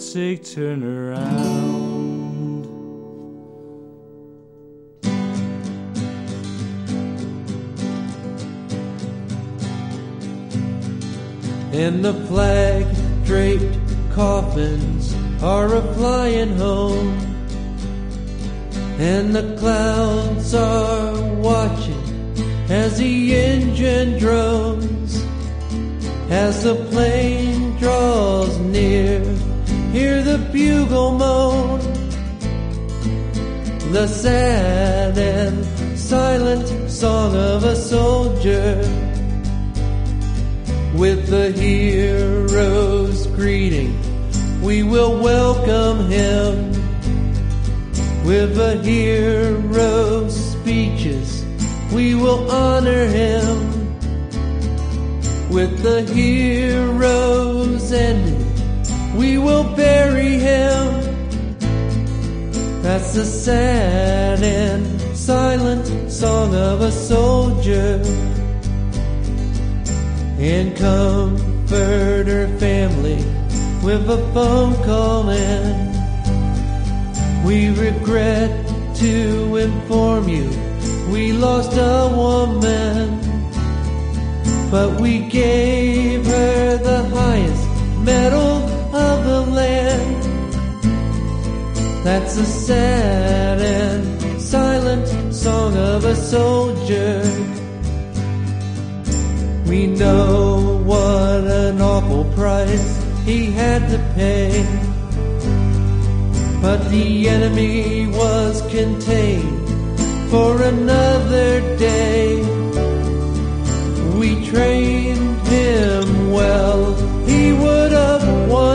Sake, turn around. And the flag draped coffins are a flying home. And the clouds are watching as the engine drones. As the plane draws near, hear the bugle moan. The sad and silent song of a soldier with the hero's greeting. We will welcome him with the hero's speeches. We will honor him with the hero's ending. We will bury him. That's the sad and silent song of a soldier and comfort her family with a phone call in. We regret to inform you we lost a woman, but we gave her the highest medal the land. That's a sad and silent song of a soldier. We know what an awful price he had to pay. But the enemy was contained for another day. We trained him well,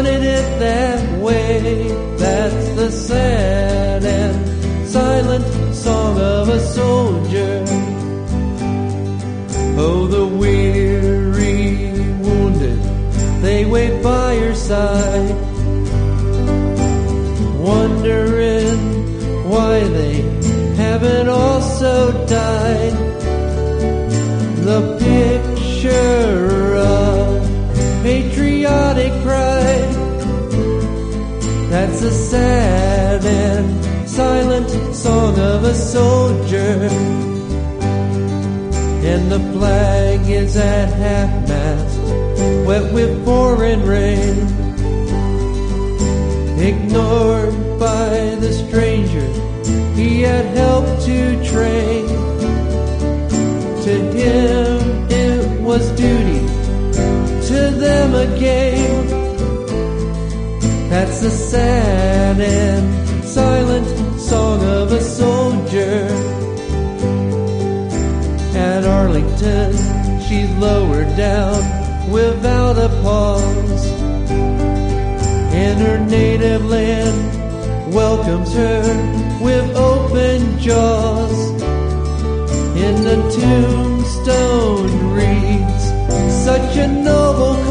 wanted it that way. That's the sad and silent song of a soldier. Oh, the weary wounded, they wait by your side, wondering why they haven't also died. The picture That's a sad and silent song of a soldier. And the flag is at half mast, wet with pouring rain. Ignored by the stranger he had helped to train. To him it was duty, to them a game. That's the sad and silent song of a soldier. At Arlington, she's lowered down without a pause. In her native land, welcomes her with open jaws. In the tombstone reads such a noble.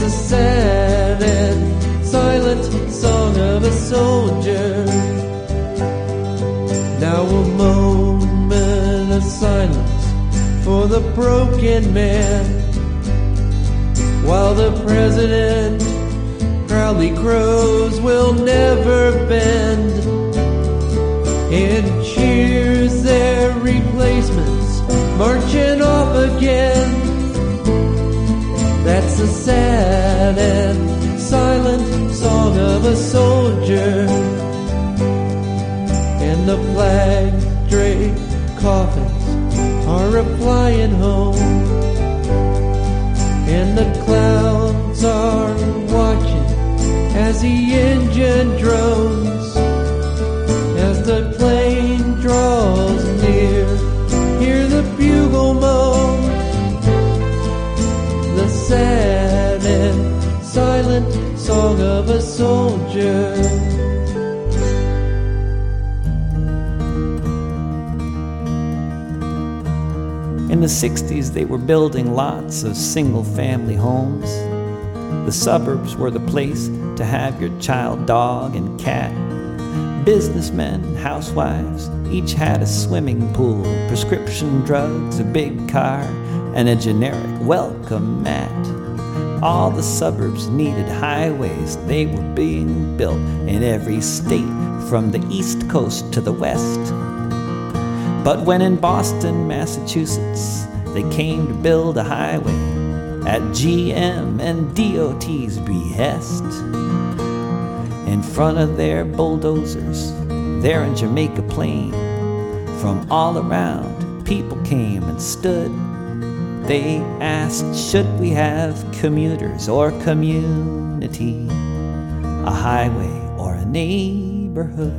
A sad and silent song of a soldier. Now a moment of silence for the broken man. While the president proudly crows will never bend and cheers their replacements marching off again. That's the sad and silent song of a soldier. And the flag draped coffins are a flying home. And the clouds are watching as the engine drones. Soldier. In the 60s, they were building lots of single family homes. The suburbs were the place to have your child dog and cat. Businessmen and housewives each had a swimming pool, prescription drugs, a big car, and a generic welcome mat. All the suburbs needed highways, they were being built in every state from the east coast to the west. But when in Boston, Massachusetts, they came to build a highway at GM and DOT's behest, in front of their bulldozers, there in Jamaica Plain, from all around, people came and stood. They asked, should we have commuters or community, a highway or a neighborhood?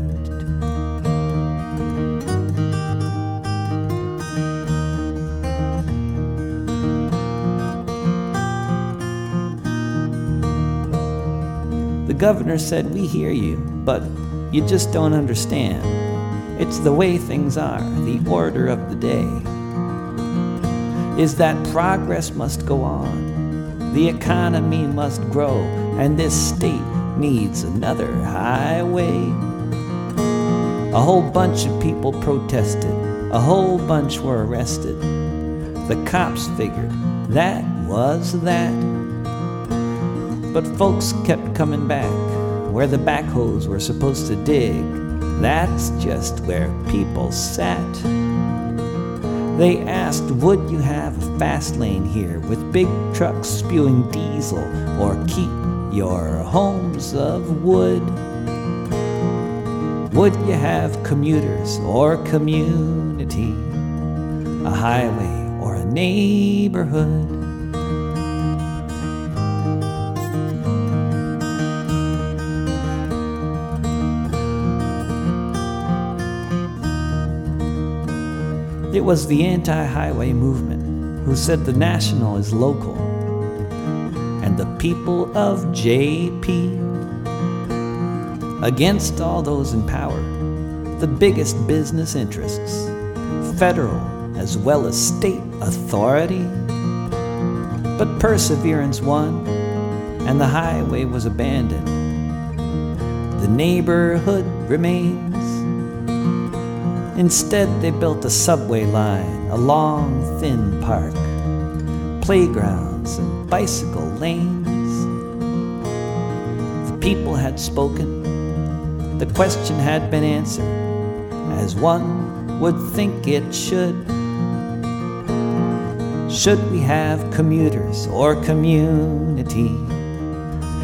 The governor said, We hear you, but you just don't understand. It's the way things are, the order of the day. Is that progress must go on, the economy must grow, and this state needs another highway. A whole bunch of people protested, a whole bunch were arrested. The cops figured that was that. But folks kept coming back where the backhoes were supposed to dig. That's just where people sat. They asked, Would you have a fast lane here with big trucks spewing diesel or keep your homes of wood? Would you have commuters or community, a highway or a neighborhood? Was the anti highway movement who said the national is local, and the people of JP against all those in power, the biggest business interests, federal as well as state authority. But perseverance won, and the highway was abandoned. The neighborhood remains. Instead, they built a subway line, a long, thin park, playgrounds, and bicycle lanes. The people had spoken, the question had been answered, as one would think it should. Should we have commuters or community,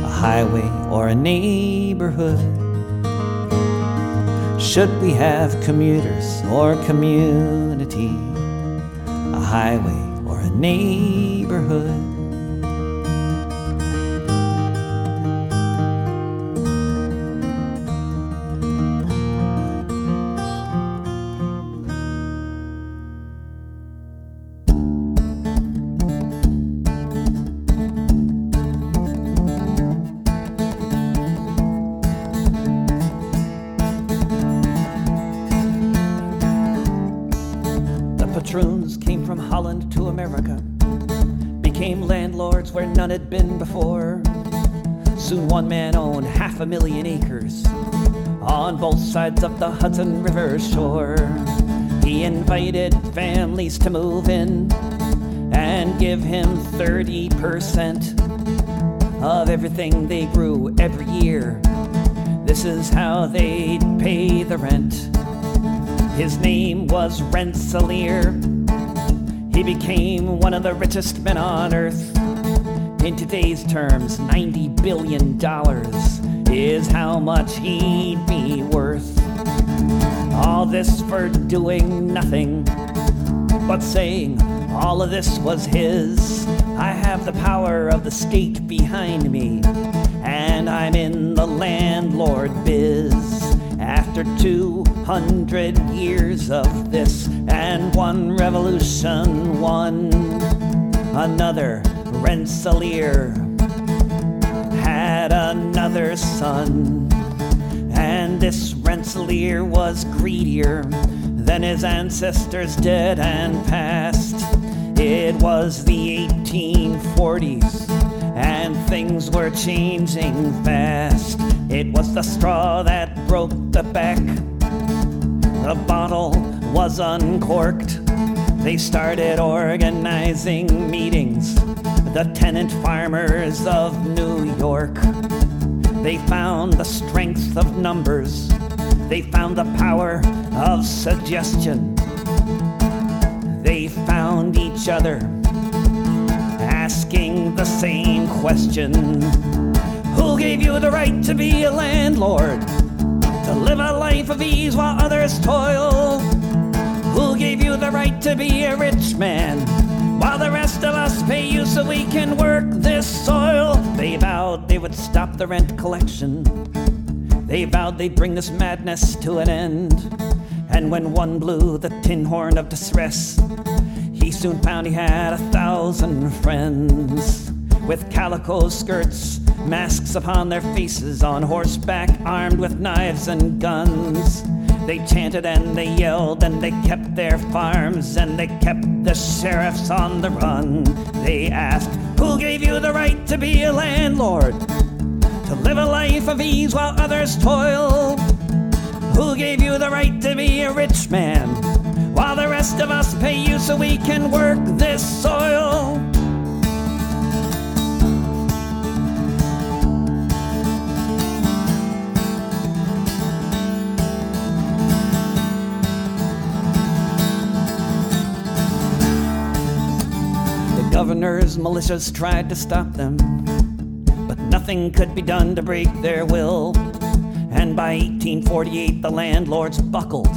a highway or a neighborhood? Should we have commuters or community, a highway or a neighborhood? Sides of the Hudson River shore. He invited families to move in and give him 30% of everything they grew every year. This is how they'd pay the rent. His name was Rensselaer. He became one of the richest men on earth. In today's terms, $90 billion is how much he'd be. All this for doing nothing but saying all of this was his. I have the power of the state behind me, and I'm in the landlord biz. After 200 years of this and one revolution, one another Rensselaer had another son. And this Rensselaer was greedier than his ancestors did and past. It was the 1840s, and things were changing fast. It was the straw that broke the back. The bottle was uncorked. They started organizing meetings, the tenant farmers of New York. They found the strength of numbers. They found the power of suggestion. They found each other asking the same question Who gave you the right to be a landlord? To live a life of ease while others toil? Who gave you the right to be a rich man? While the rest of us pay you so we can work this soil. They vowed they would stop the rent collection. They vowed they'd bring this madness to an end. And when one blew the tin horn of distress, he soon found he had a thousand friends. With calico skirts, masks upon their faces, on horseback, armed with knives and guns. They chanted and they yelled and they kept their farms and they kept the sheriffs on the run. They asked, Who gave you the right to be a landlord? To live a life of ease while others toil? Who gave you the right to be a rich man? While the rest of us pay you so we can work this soil? Governor's militias tried to stop them, but nothing could be done to break their will. And by 1848, the landlords buckled,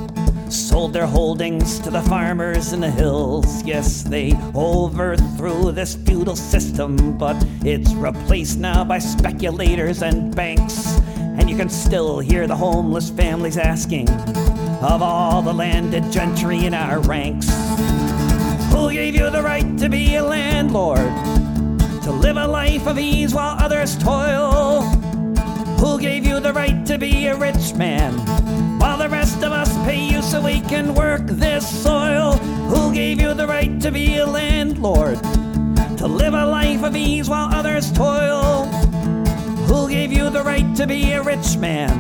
sold their holdings to the farmers in the hills. Yes, they overthrew this feudal system, but it's replaced now by speculators and banks. And you can still hear the homeless families asking of all the landed gentry in our ranks. Who gave you the right to be a landlord? To live a life of ease while others toil? Who gave you the right to be a rich man? While the rest of us pay you so we can work this soil? Who gave you the right to be a landlord? to live a life of ease while others toil? Who gave you the right to be a rich man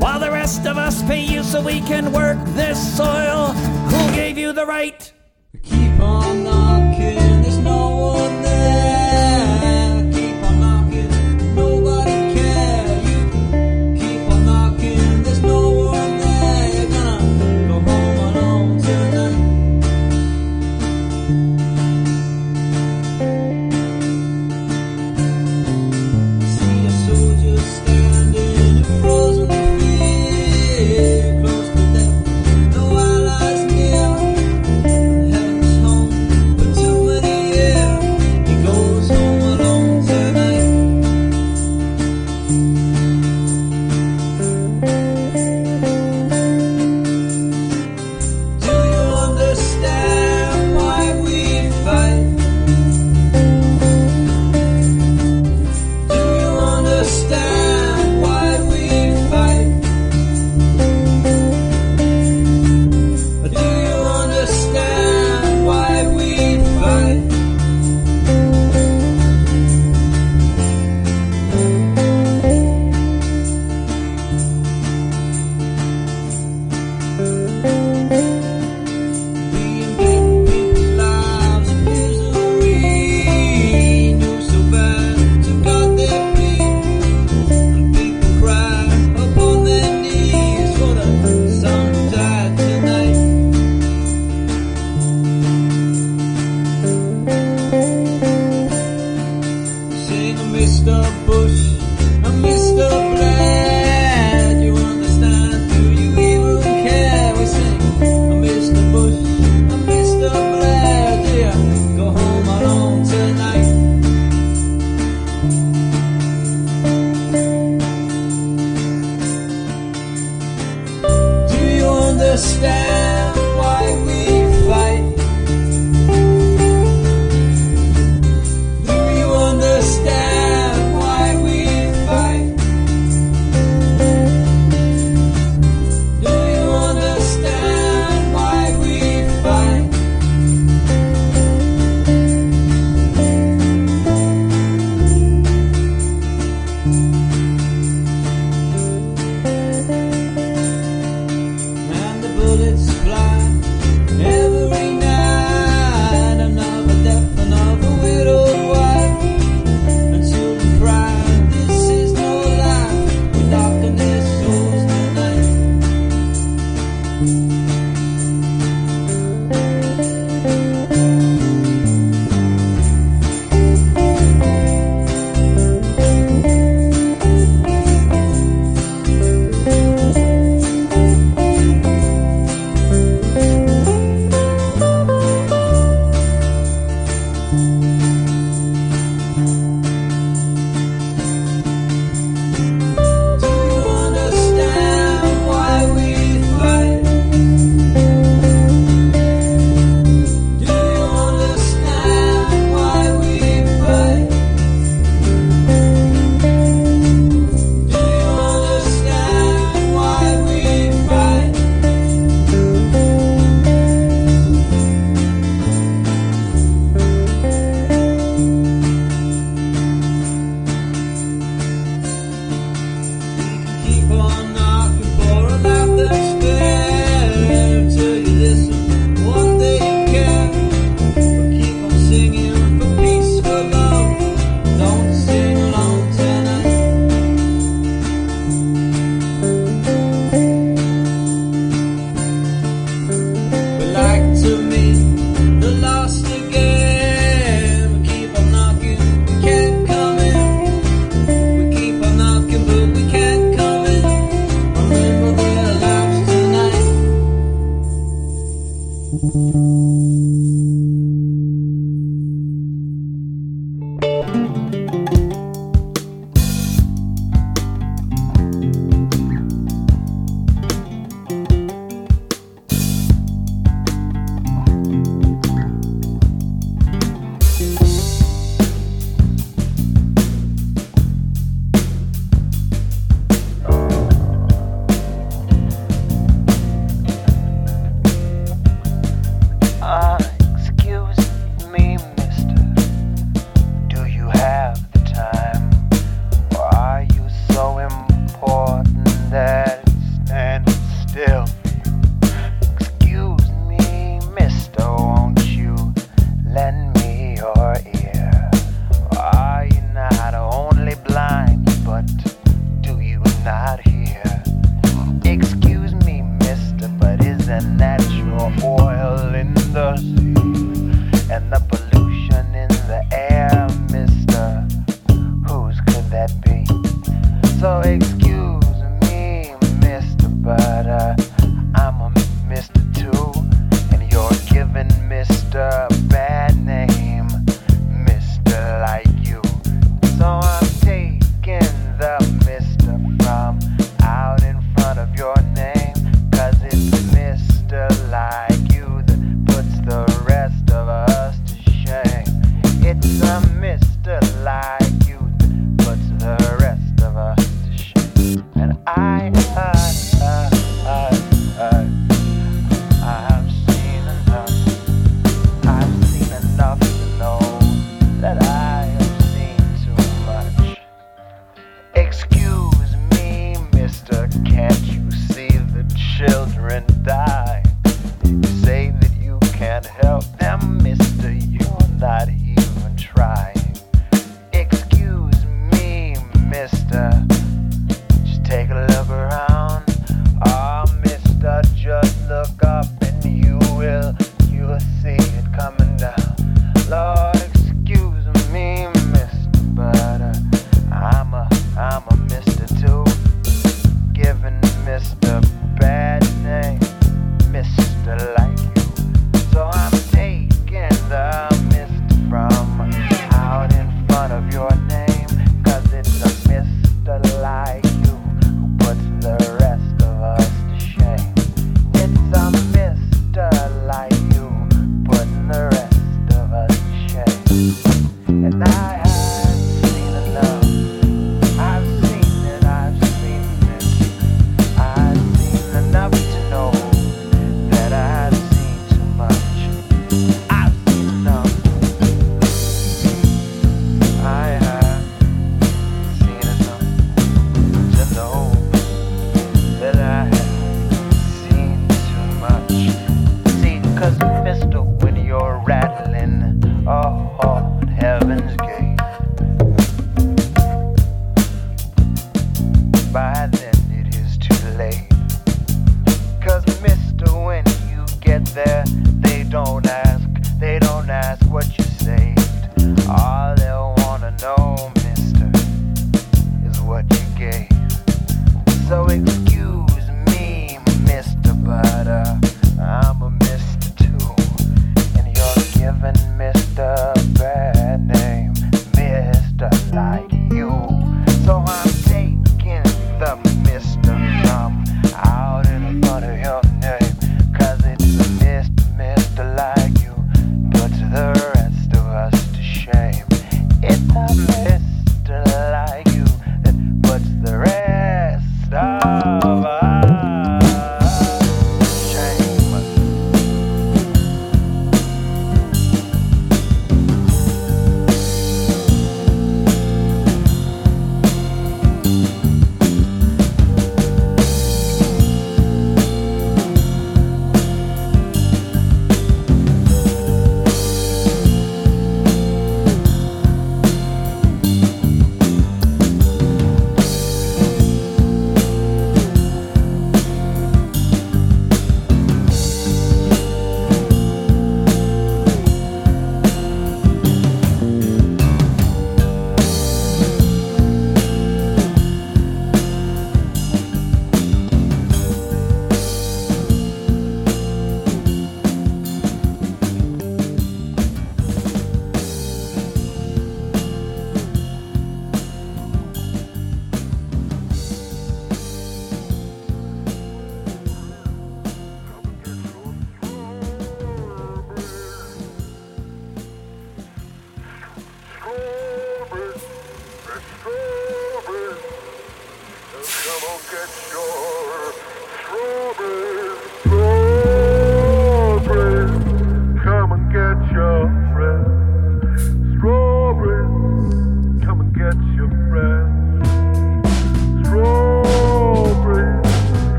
while the rest of us pay you so we can work this soil? Who gave you the right? Oh, On knocking,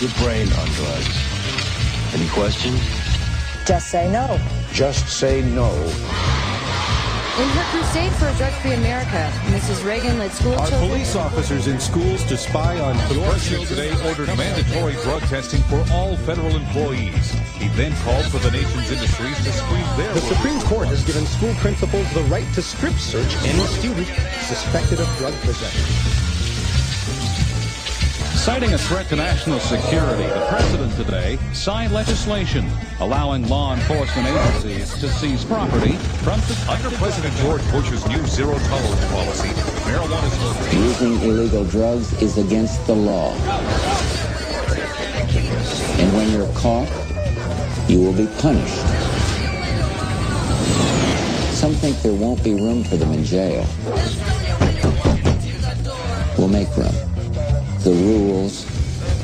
is your brain on drugs. Any questions? Just say no. Just say no. In her crusade for a drug-free America, Mrs. Reagan led school Are children. police officers in schools to spy on The your president today ordered mandatory drug testing for all federal employees. He then called for the nation's industries to screen their The Supreme Court has given school principals the right to strip search any student suspected of drug possession. Citing a threat to national security, the president today signed legislation allowing law enforcement agencies to seize property from the... under President George Bush's new zero tolerance policy. Marijuana smokers Using illegal drugs is against the law. And when you're caught, you will be punished. Some think there won't be room for them in jail. We'll make room. The rules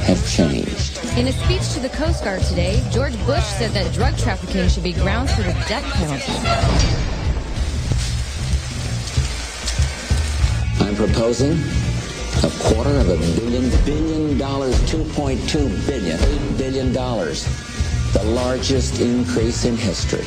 have changed. In a speech to the Coast Guard today, George Bush said that drug trafficking should be grounds for the death penalty. I'm proposing a quarter of a billion billion dollars, 2.2 billion, 8 billion dollars, the largest increase in history.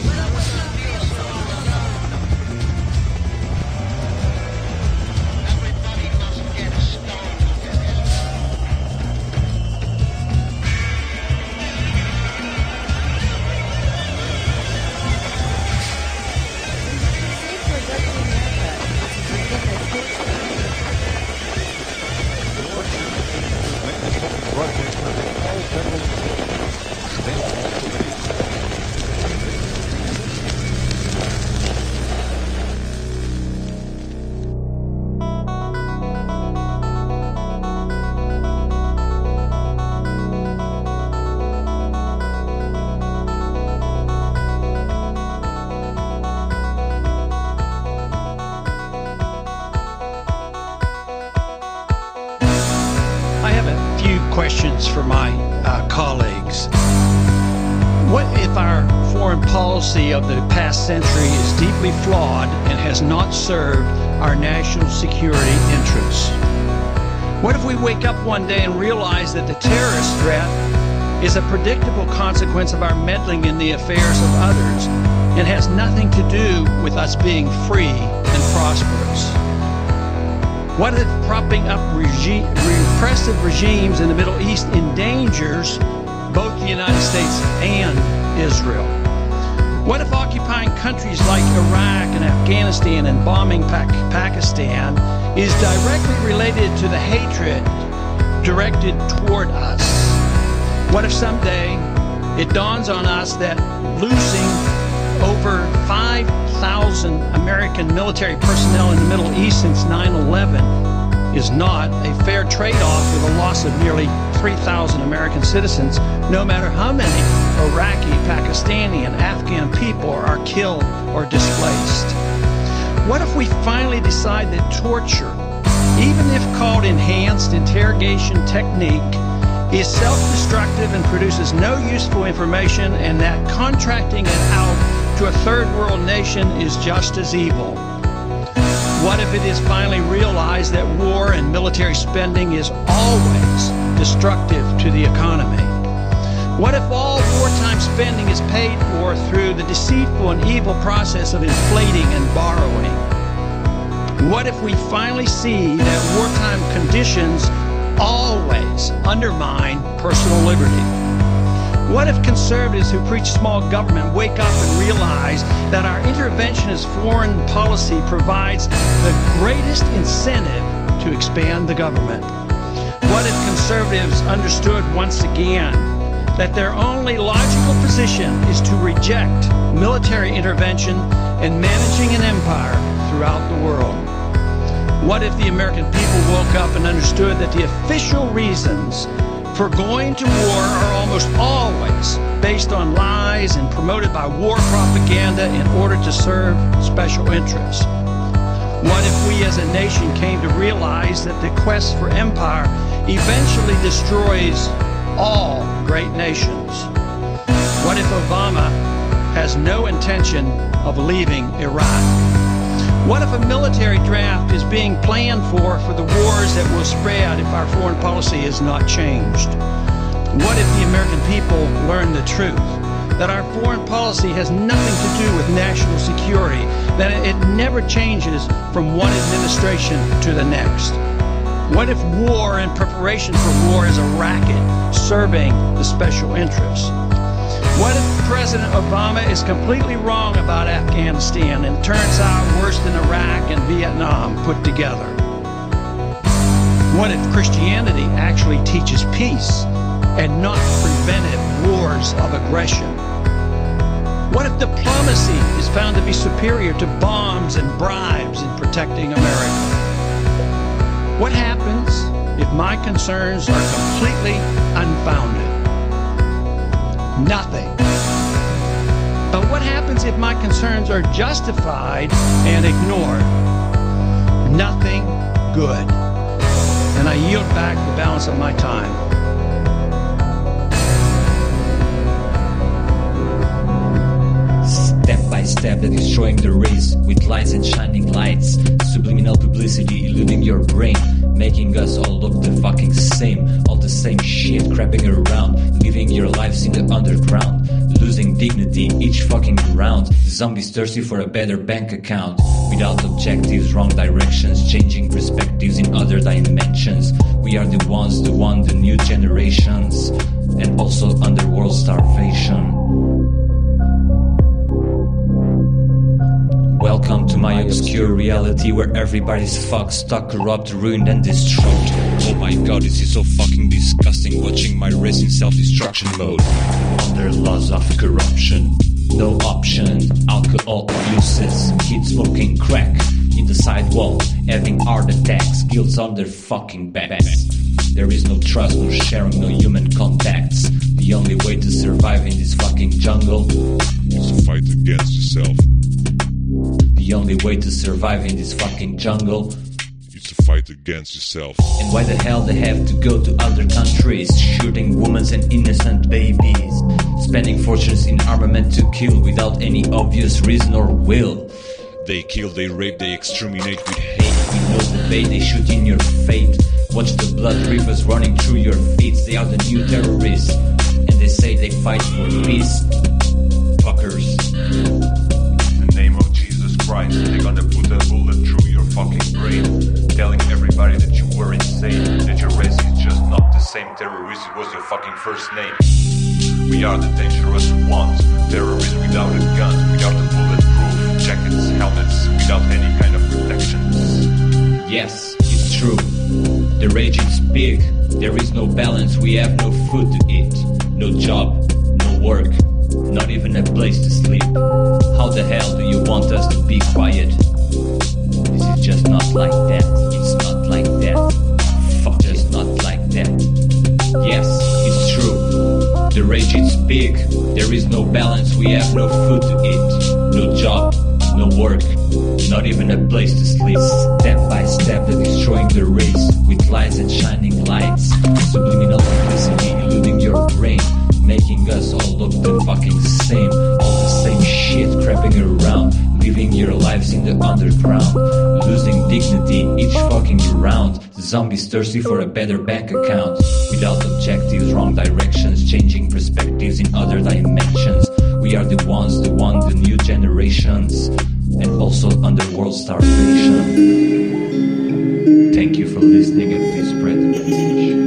Consequence of our meddling in the affairs of others and has nothing to do with us being free and prosperous? What if propping up regi- repressive regimes in the Middle East endangers both the United States and Israel? What if occupying countries like Iraq and Afghanistan and bombing Pak- Pakistan is directly related to the hatred directed toward us? What if someday it dawns on us that losing over 5,000 American military personnel in the Middle East since 9 11 is not a fair trade off with a loss of nearly 3,000 American citizens, no matter how many Iraqi, Pakistani, and Afghan people are killed or displaced. What if we finally decide that torture, even if called enhanced interrogation technique, is self destructive and produces no useful information, and that contracting it out to a third world nation is just as evil? What if it is finally realized that war and military spending is always destructive to the economy? What if all wartime spending is paid for through the deceitful and evil process of inflating and borrowing? What if we finally see that wartime conditions always undermine personal liberty? What if conservatives who preach small government wake up and realize that our interventionist foreign policy provides the greatest incentive to expand the government? What if conservatives understood once again that their only logical position is to reject military intervention and managing an empire throughout the world? What if the American people woke up and understood that the official reasons for going to war are almost always based on lies and promoted by war propaganda in order to serve special interests? What if we as a nation came to realize that the quest for empire eventually destroys all great nations? What if Obama has no intention of leaving Iraq? What if a military draft is being planned for for the wars that will spread if our foreign policy is not changed? What if the American people learn the truth? That our foreign policy has nothing to do with national security, that it never changes from one administration to the next. What if war and preparation for war is a racket serving the special interests? What if President Obama is completely wrong about Afghanistan and turns out worse than Iraq and Vietnam put together? What if Christianity actually teaches peace and not preventive wars of aggression? What if diplomacy is found to be superior to bombs and bribes in protecting America? What happens if my concerns are completely unfounded? Nothing. But what happens if my concerns are justified and ignored? Nothing good. And I yield back the balance of my time. Step by step, destroying the race with lies and shining lights. Subliminal publicity eluding your brain, making us all look the fucking same. All the same shit crapping around, living your lives in the underground. Losing dignity each fucking round. Zombies thirsty for a better bank account. Without objectives, wrong directions, changing perspectives in other dimensions. We are the ones who want the new generations, and also underworld starvation. My obscure reality where everybody's fucked, stuck, corrupt, ruined, and destroyed. Oh my god, this is so fucking disgusting watching my race in self destruction mode. Under laws of corruption, no option, alcohol abuses, kids smoking crack in the sidewalk, having heart attacks, guilt on their fucking backs. There is no trust, no sharing, no human contacts. The only way to survive in this fucking jungle is to fight against yourself. The only way to survive in this fucking jungle is to fight against yourself. And why the hell they have to go to other countries, shooting women and innocent babies, spending fortunes in armament to kill without any obvious reason or will. They kill, they rape, they exterminate with hate. We know the bait they shoot in your fate. Watch the blood rivers running through your feet. They are the new terrorists, and they say they fight for peace. Christ, they're gonna put a bullet through your fucking brain, telling everybody that you were insane, that your race is just not the same terrorist it was your fucking first name. We are the dangerous ones, terrorists without a gun, without a bulletproof jackets, helmets, without any kind of protections. Yes, it's true. The rage is big. There is no balance. We have no food to eat. No job, no work, not even a place to sleep. How the hell do you want us to be quiet? This is just not like that. It's not like that. Fuck, it's not like that. Yes, it's true. The rage is big. There is no balance. We have no food to eat, no job, no work, not even a place to sleep. Step by step, they're destroying the race with lies and shining lights, subliminal electricity eluding your brain making us all look the fucking same. All the same shit crapping around, living your lives in the underground, losing dignity each fucking round. Zombies thirsty for a better bank account, without objectives, wrong directions, changing perspectives in other dimensions. We are the ones, the one, the new generations, and also underworld starvation. Thank you for listening and please spread the message.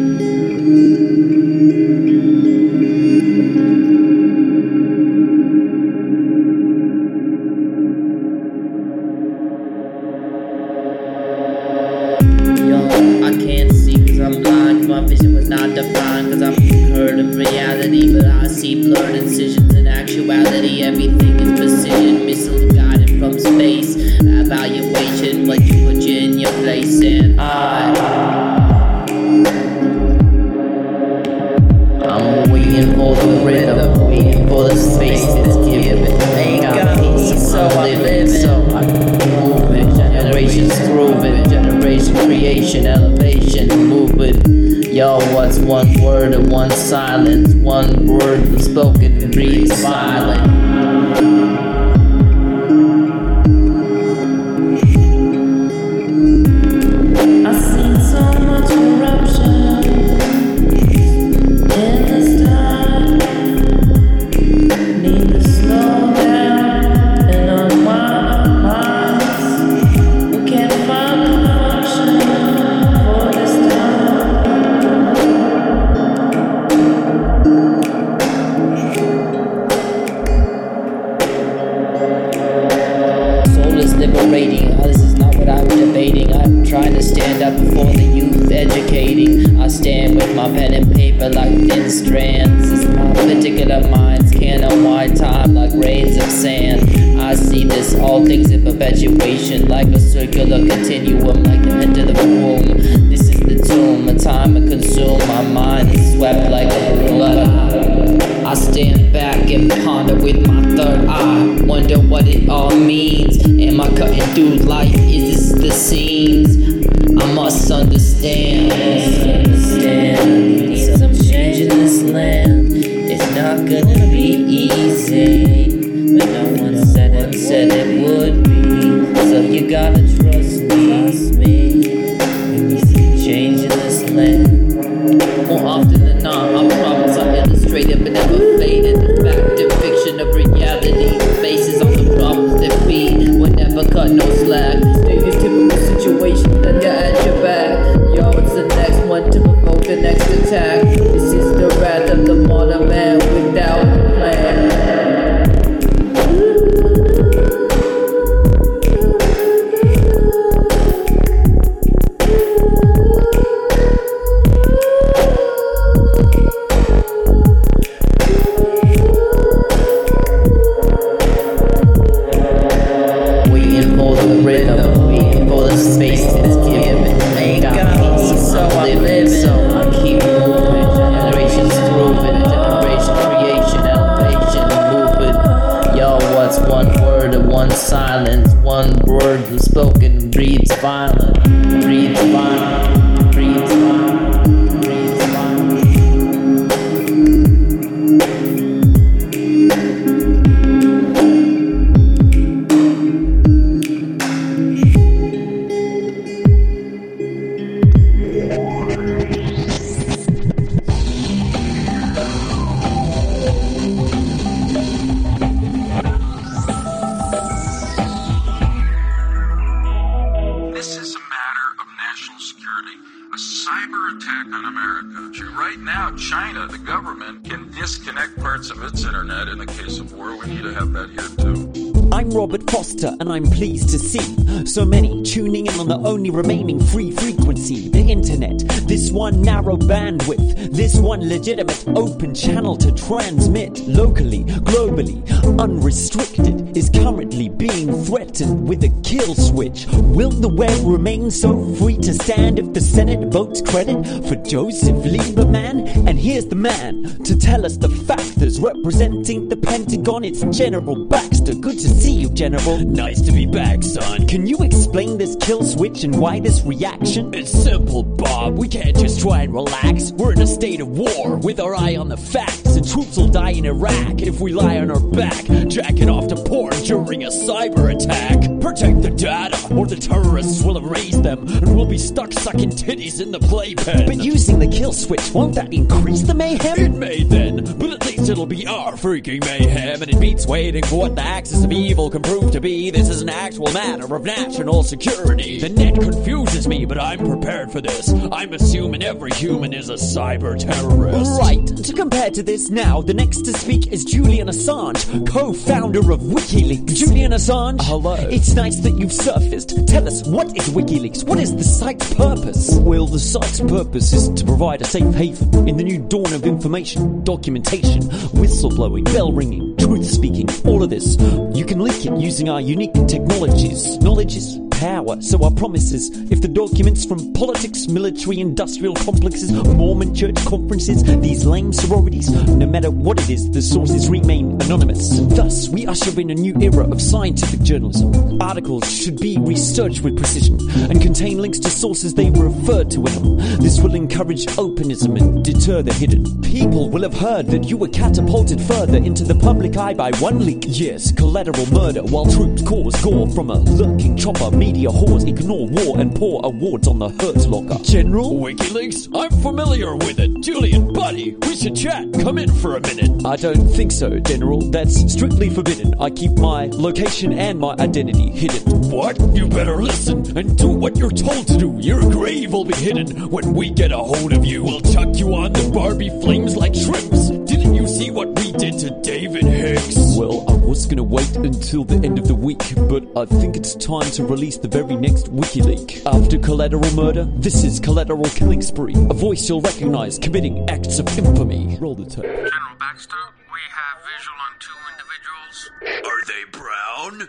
Kill switch. Will the web remain so free to stand if the Senate votes credit for Joseph Lieberman? And here's the man to tell us the factors representing the Pentagon. It's General Baxter. Good to see you, General. Nice to be back, son. Can you explain this kill switch and why this reaction? It's simple, Bob. We can't just try and relax. We're in a state of war with our eye on the facts. And troops will die in Iraq if we lie on our back, jacking off to porn during a cyber attack. Protect the data, or the terrorists will erase them, and we'll be stuck sucking titties in the playpen. But using the kill switch, won't that increase the mayhem? It may then, but at least it'll be our freaking mayhem, and it beats waiting for what the axis of evil can prove to be. This is an actual matter of national security. The net confuses me, but I'm prepared for this. I'm assuming every human is a cyber terrorist. Right. To compare to this now, the next to speak is Julian Assange, co-founder of WikiLeaks. Julian Assange. Hello. It's nice that you've surfaced. Tell us, what is WikiLeaks? What is the site's purpose? Well, the site's purpose is to provide a safe haven in the new dawn of information, documentation, whistleblowing, bell ringing, truth speaking, all of this. You can link it using our unique technologies. Knowledge is power, so our promises. If the documents from politics, military, industrial complexes, Mormon church conferences, these lame sororities, no matter what it is, the sources remain anonymous. Thus, we usher in a new era of scientific journalism. Articles should be researched with precision and contain links to sources they refer to in them. This will encourage openism and deter the hidden. People will have heard that you were catapulted further into the public eye by one leak. Yes, collateral murder, while troops cause gore from a lurking chopper. Media whores ignore war and pour awards on the Hurt Locker. General? WikiLeaks? I'm familiar with it. Julian, buddy, we should chat. Come in for a minute. I don't think so, General. That's strictly forbidden. I keep my location and my identity hidden. What? You better listen and do what you're told to do. Your grave will be hidden when we get a hold of you. We'll chuck you on the Barbie flames like shrimps. Didn't you see what we to David Hicks? Well, I was gonna wait until the end of the week, but I think it's time to release the very next WikiLeak. After collateral murder, this is collateral killing spree. A voice you'll recognize committing acts of infamy. Roll the tape. General Baxter, we have visual on two individuals. Are they brown?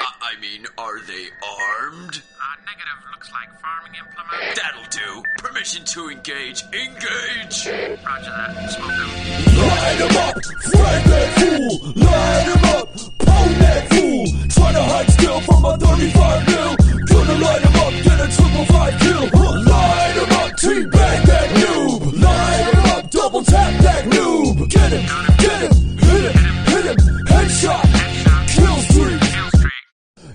Um, I mean, are they armed? uh, negative looks like farming implement. That'll do. Permission to engage. Engage! Roger that. Spoken. Light 'em up, frag that fool. Light 'em up, pound that fool. Try to hide still from a 35 mil. Gonna light 'em up, get a triple five kill. Light 'em up, teabag that noob. Light 'em up, double tap that noob. Get him, get him, hit him, hit him. Headshot, kill streak.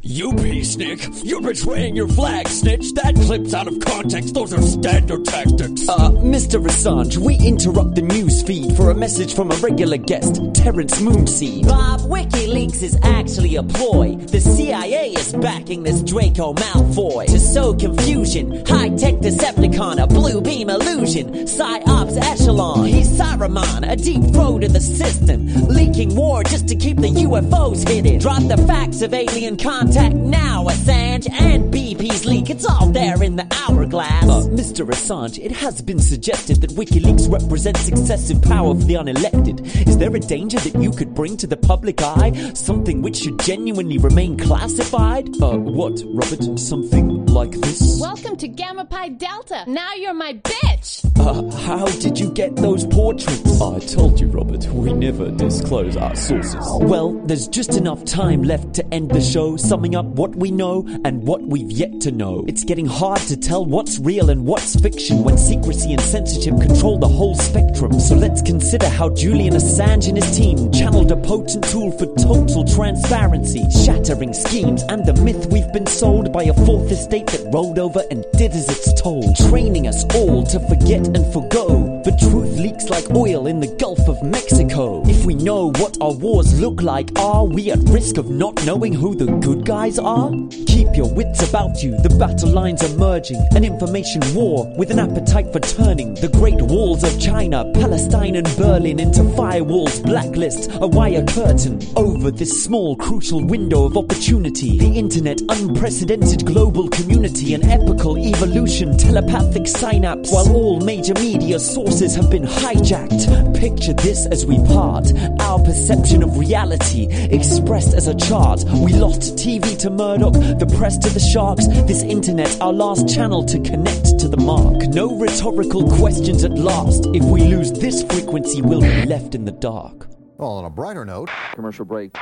You peacenik! You're betraying your flag, snitch! That clip's out of context, those are standard tactics! Uh, Mr. Assange, we interrupt the news feed for a message from a regular guest, Terrence Moonseed. Bob, WikiLeaks is actually a ploy. The CIA is backing this Draco Malfoy to sow confusion. High-tech Decepticon, a blue beam illusion. Psyops echelon, he's Saruman, a deep throat in the system. Leaking war just to keep the UFOs hidden. Drop the facts of alien contact now, Assange and BP's leak. It's all there in the hourglass. Uh, Mr. Assange, it has been suggested that WikiLeaks represents excessive power for the unelected. Is there a danger that you could bring to the public eye? Something which should genuinely remain classified? Uh, what, Robert? Something like this? Welcome to Gamma Pi Delta. Now you're my bitch. Uh, how did you get those portraits? I told you, Robert, we never disclose our sources. Well, there's just enough time left to end the show, summing up what we know and what we've yet to know. It's getting hard to tell what's real and what's fiction when secrecy and censorship control the whole spectrum. So let's consider how Julian Assange and his team channeled a potent tool for total transparency, shattering schemes and the myth we've been sold by a fourth estate that rolled over and did as it's told, training us all to forget and forgo The truth leaks like oil in the Gulf of Mexico. If we know what our wars look like, are we at risk of not knowing who the good guys are? Keep your wits about you, the battle lines are merging. An information war with an appetite for turning the great walls of China, Palestine, and Berlin into firewalls, blacklist, a wire curtain over this small crucial window of opportunity. The internet, unprecedented global community, an epical evolution, telepathic synapse, while all major media sources have been hijacked. Picture this as we part, our perception of reality expressed as a chart. We lost TV to Murdoch, the press to the sharks, this internet, our last channel to connect to the mark. No rhetorical questions at last. If we lose this frequency, we'll be left in the dark. Well, on a brighter note, commercial break.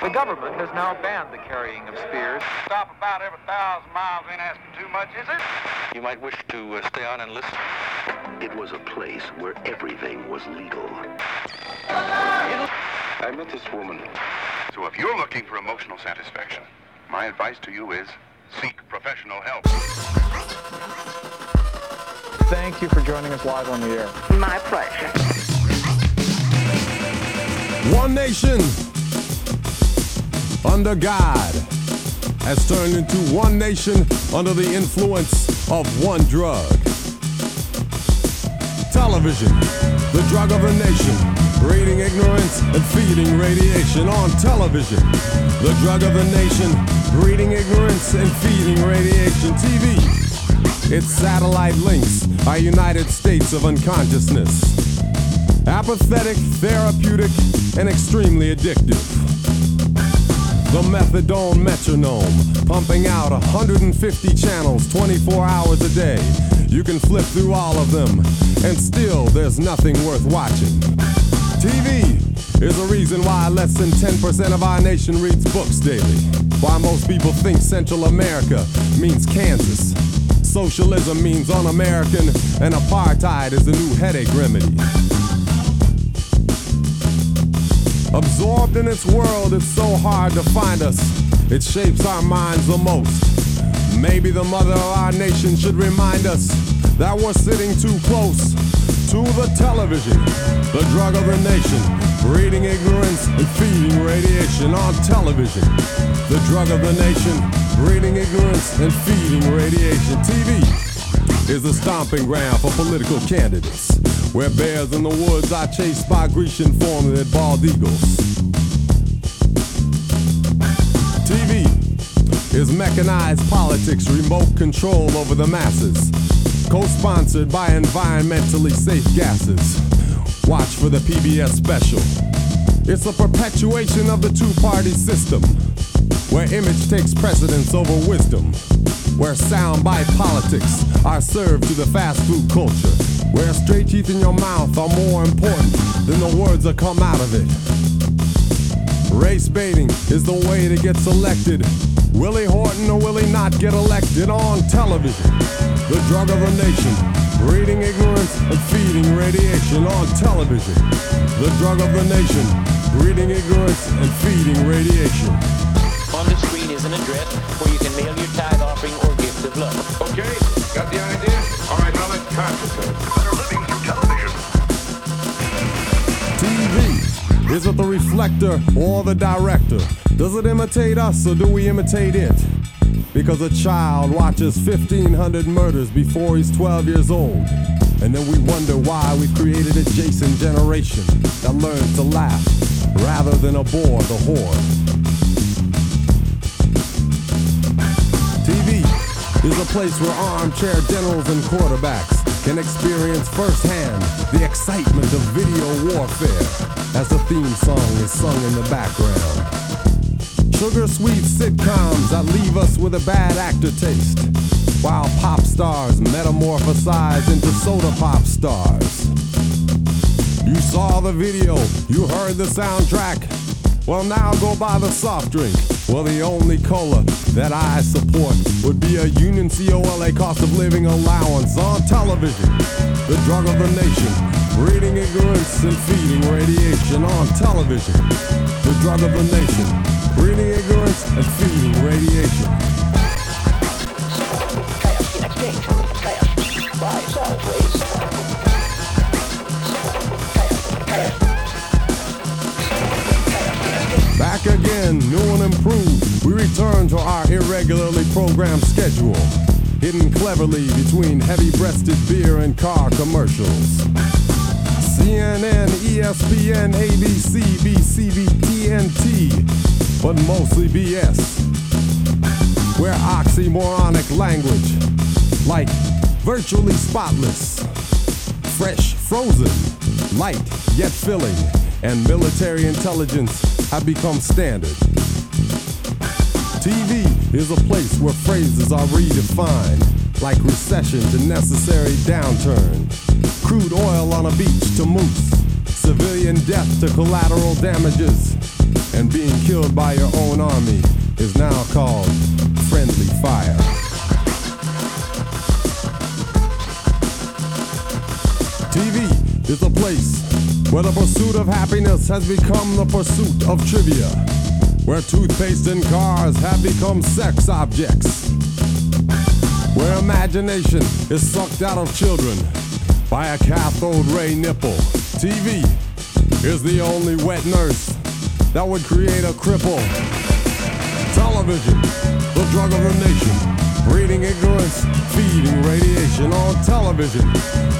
The government has now banned the carrying of spears. Stop about every thousand miles ain't asking too much, is it? You might wish to uh, stay on and listen. It was a place where everything was legal. I met this woman. So if you're looking for emotional satisfaction, my advice to you is seek professional help. Thank you for joining us live on the air. My pleasure. One nation under God has turned into one nation under the influence of one drug. Television, the drug of the nation, breeding ignorance and feeding radiation on television. The drug of the nation, breeding ignorance and feeding radiation. TV, its satellite links are United States of unconsciousness. Apathetic, therapeutic, and extremely addictive. The methadone metronome, pumping out 150 channels 24 hours a day. You can flip through all of them, and still there's nothing worth watching. TV is a reason why less than 10% of our nation reads books daily. Why most people think Central America means Kansas. Socialism means un American, and apartheid is the new headache remedy. Absorbed in its world, it's so hard to find us. It shapes our minds the most. Maybe the mother of our nation should remind us that we're sitting too close to the television, the drug of the nation, breeding ignorance and feeding radiation on television. The drug of the nation, breeding ignorance and feeding radiation. TV is the stomping ground for political candidates, where bears in the woods are chased by Grecian formulated bald eagles. TV is mechanized politics, remote control over the masses, co-sponsored by environmentally safe gases. Watch for the PBS special. It's a perpetuation of the two-party system, where image takes precedence over wisdom, where soundbite politics are served to the fast food culture, where straight teeth in your mouth are more important than the words that come out of it. Race baiting is the way to get selected. Willie Horton or will he not get elected on television? The drug of the nation, breeding ignorance and feeding radiation on television. The drug of the nation, breeding ignorance and feeding radiation. On the screen is an address where you can mail your tithe offering or gift of love. Okay, Is it the reflector or the director? Does it imitate us or do we imitate it? Because a child watches 1,500 murders before he's 12 years old. And then we wonder why we created a Jason generation that learns to laugh rather than abhor the. TV is a place where armchair generals and quarterbacks can experience firsthand the excitement of video warfare as the theme song is sung in the background. Sugar sweet sitcoms that leave us with a bad actor taste, while pop stars metamorphosize into soda pop stars. You saw the video, you heard the soundtrack. Well, now go buy the soft drink. Well, the only cola that I support would be a Union COLA cost of living allowance on television. The drug of the nation, breeding ignorance and feeding radiation on television. The drug of the nation, breeding ignorance and feeding radiation. Back again, new and improved, we return to our irregularly programmed schedule hidden cleverly between heavy breasted beer and car commercials. CNN, ESPN, ABC, BCB, TNT, but mostly BS. We're oxymoronic language, like virtually spotless, fresh, frozen, light, yet filling, and military intelligence have become standard. TV is a place where phrases are redefined, like recession to necessary downturn Crude oil on a beach to moose. Civilian death to collateral damages. And being killed by your own army is now called friendly fire. TV is a place where the pursuit of happiness has become the pursuit of trivia. Where toothpaste and cars have become sex objects. Where imagination is sucked out of children by a cathode ray nipple. TV is the only wet nurse that would create a cripple. Television, the drug of the nation, breeding ignorance, feeding radiation on television.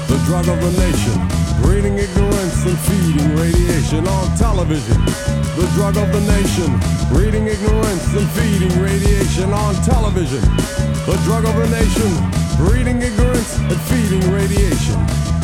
The drug of the nation, breeding ignorance and feeding radiation on television. The drug of the nation, breeding ignorance and feeding radiation on television. The drug of the nation, breeding ignorance and feeding radiation.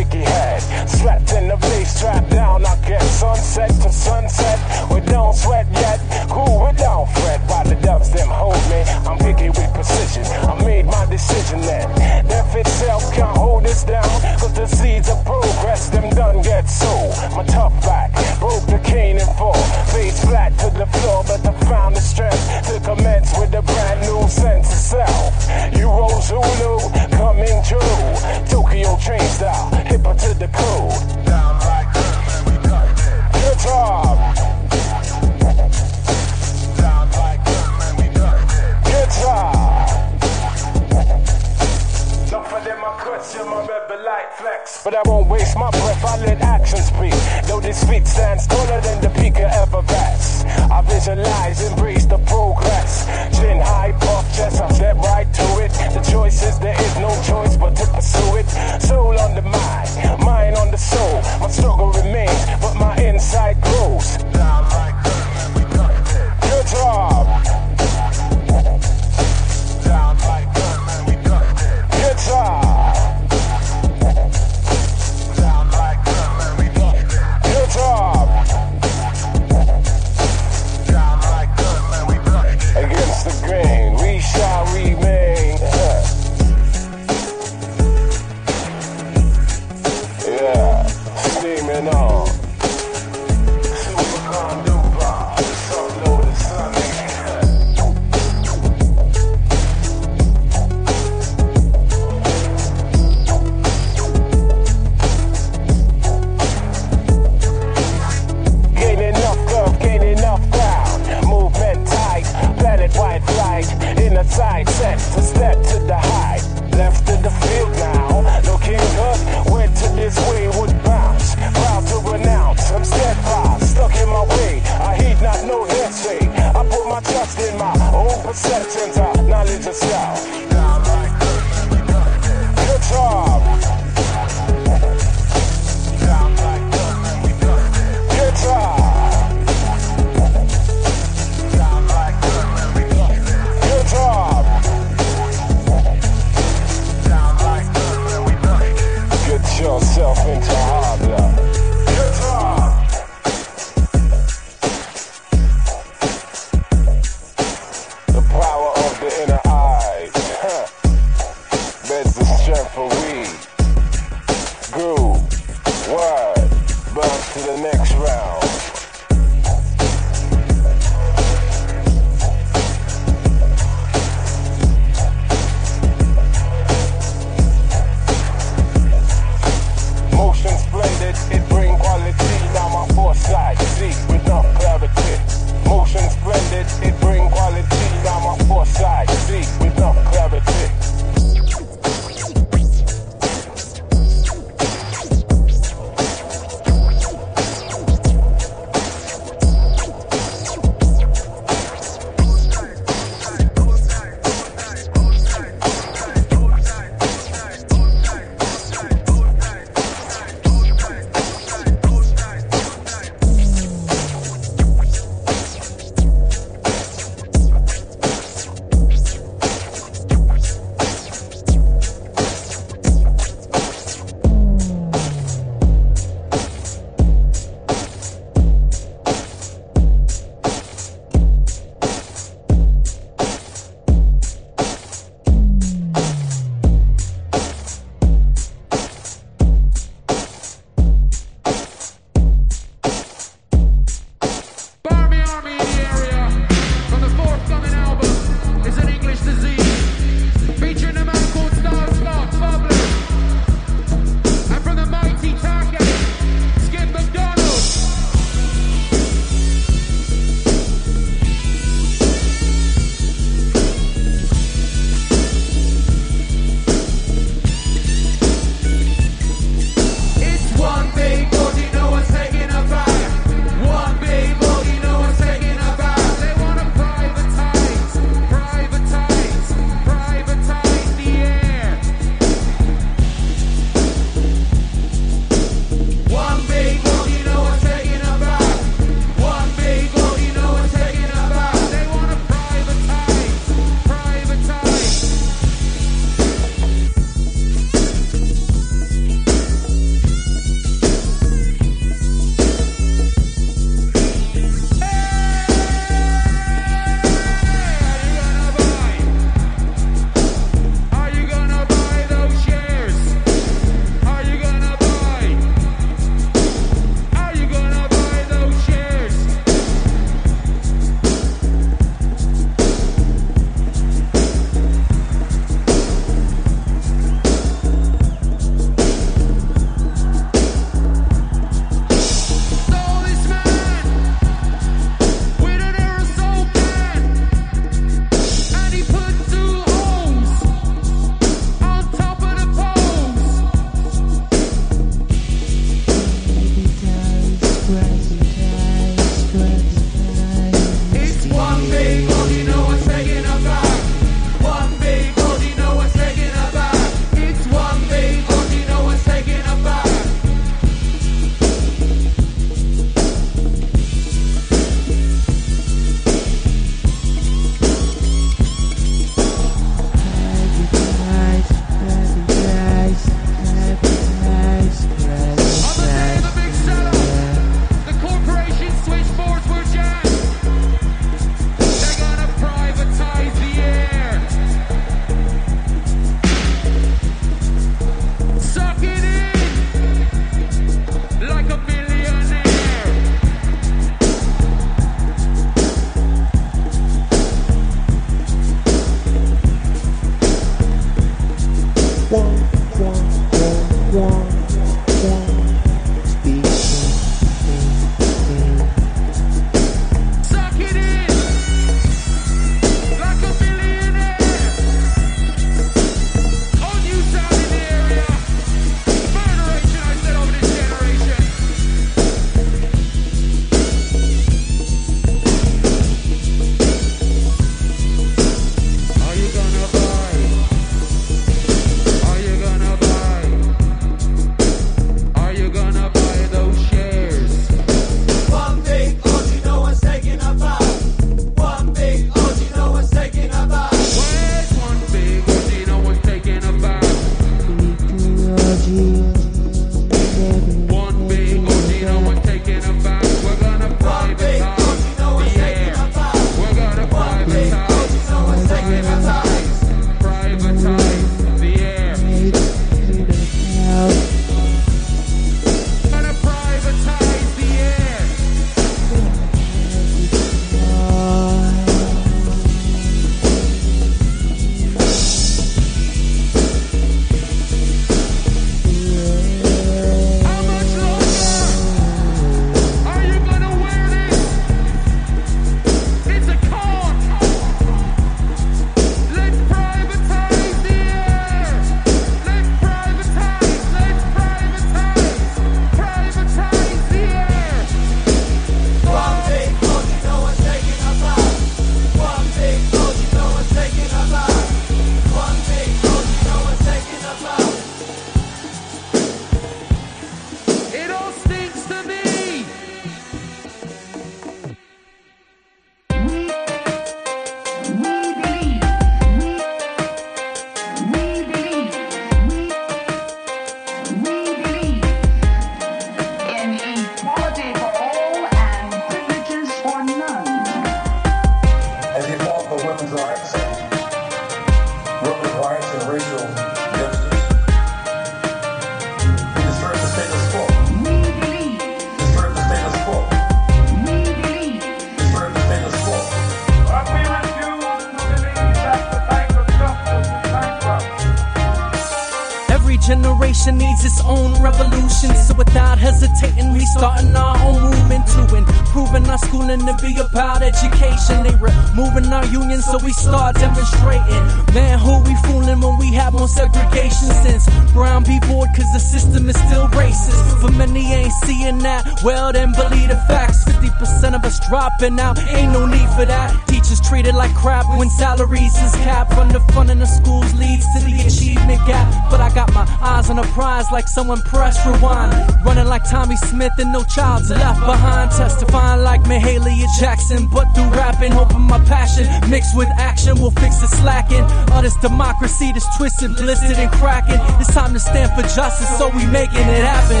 Well then believe the facts. 50% of us dropping out, ain't no need for that. Teachers treated like crap when salaries is capped. Underfunding the schools leads to the achievement gap. But I got my eyes on a prize like someone press rewind. Running like Tommie Smith and no child's left behind. Testifying like Mahalia Jackson, but through rapping, hoping my passion mixed with action will fix the slacking. All this democracy that's twisted, blistered, and cracking. It's time to stand for justice, so we making it happen.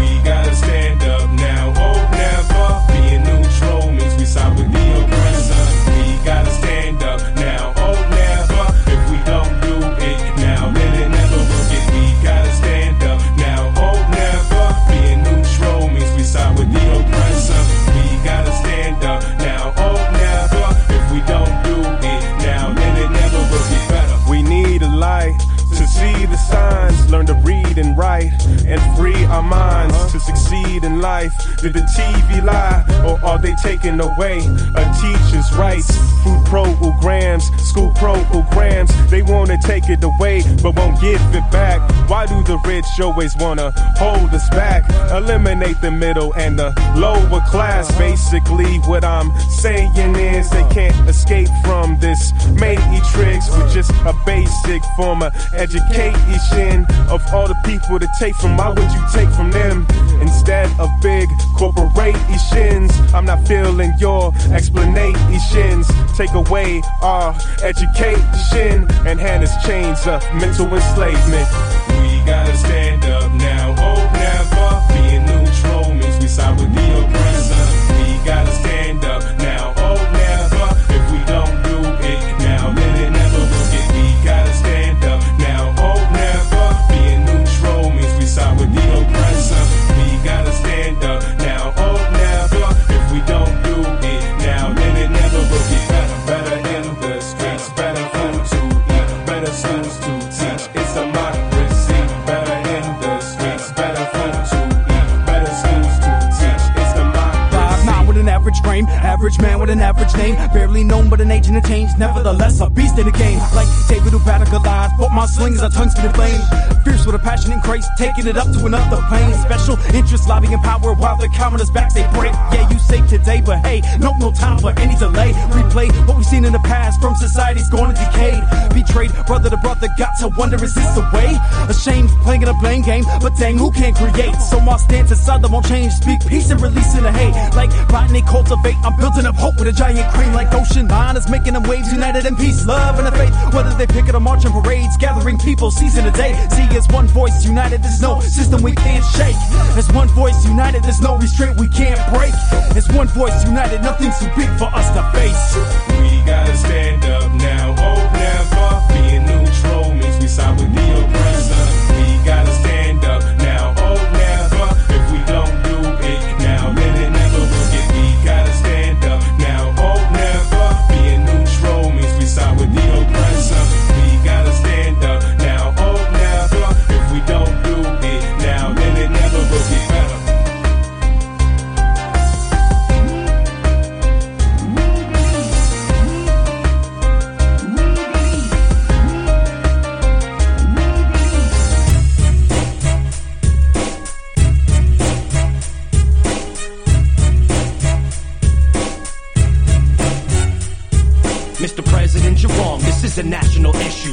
We gotta stand life. Did the TV lie, or are they taking away a teacher's rights? Food programs, school programs, they wanna take it away, but won't give it back. Why do the rich always wanna hold us back? Eliminate the middle and the lower class. Basically, what I'm saying is they can't escape from this matrix with just a basic form of education of all the people to take from. Why would you take from them instead of big corporations? I'm not feeling your explanations. Take away our education and hand us chains of mental enslavement. We gotta stand up now, hope never. Being neutral means we side with the with an average name, barely known but an agent of change. Nevertheless, a beast in the game. Like David who battled Goliath, but my sling is a tungsten flame. Fierce with a passion and grace, taking it up to another plane. Special interest lobbying power while the commoners backs they break. Yeah, you safe today, but hey, no no time for any delay. Replay what we've seen in the past from society's going to decay. Betrayed brother to brother, got to wonder is this the way? Ashamed playing in a blame game, but dang, who can't create? So my stance is southern won't change. Speak peace and releasing the hate. Like botany cultivate, I'm building up hope with a giant crane like ocean liners, making them waves united in peace, love, and a faith. Whether they pick it or marching parades, gathering people, seizing the day. See, as one voice united, there's no system we can't shake. As one voice united, there's no restraint we can't break. As one voice united, nothing's too big for us to face. We gotta stand up now, hope never. Being neutral means we side with the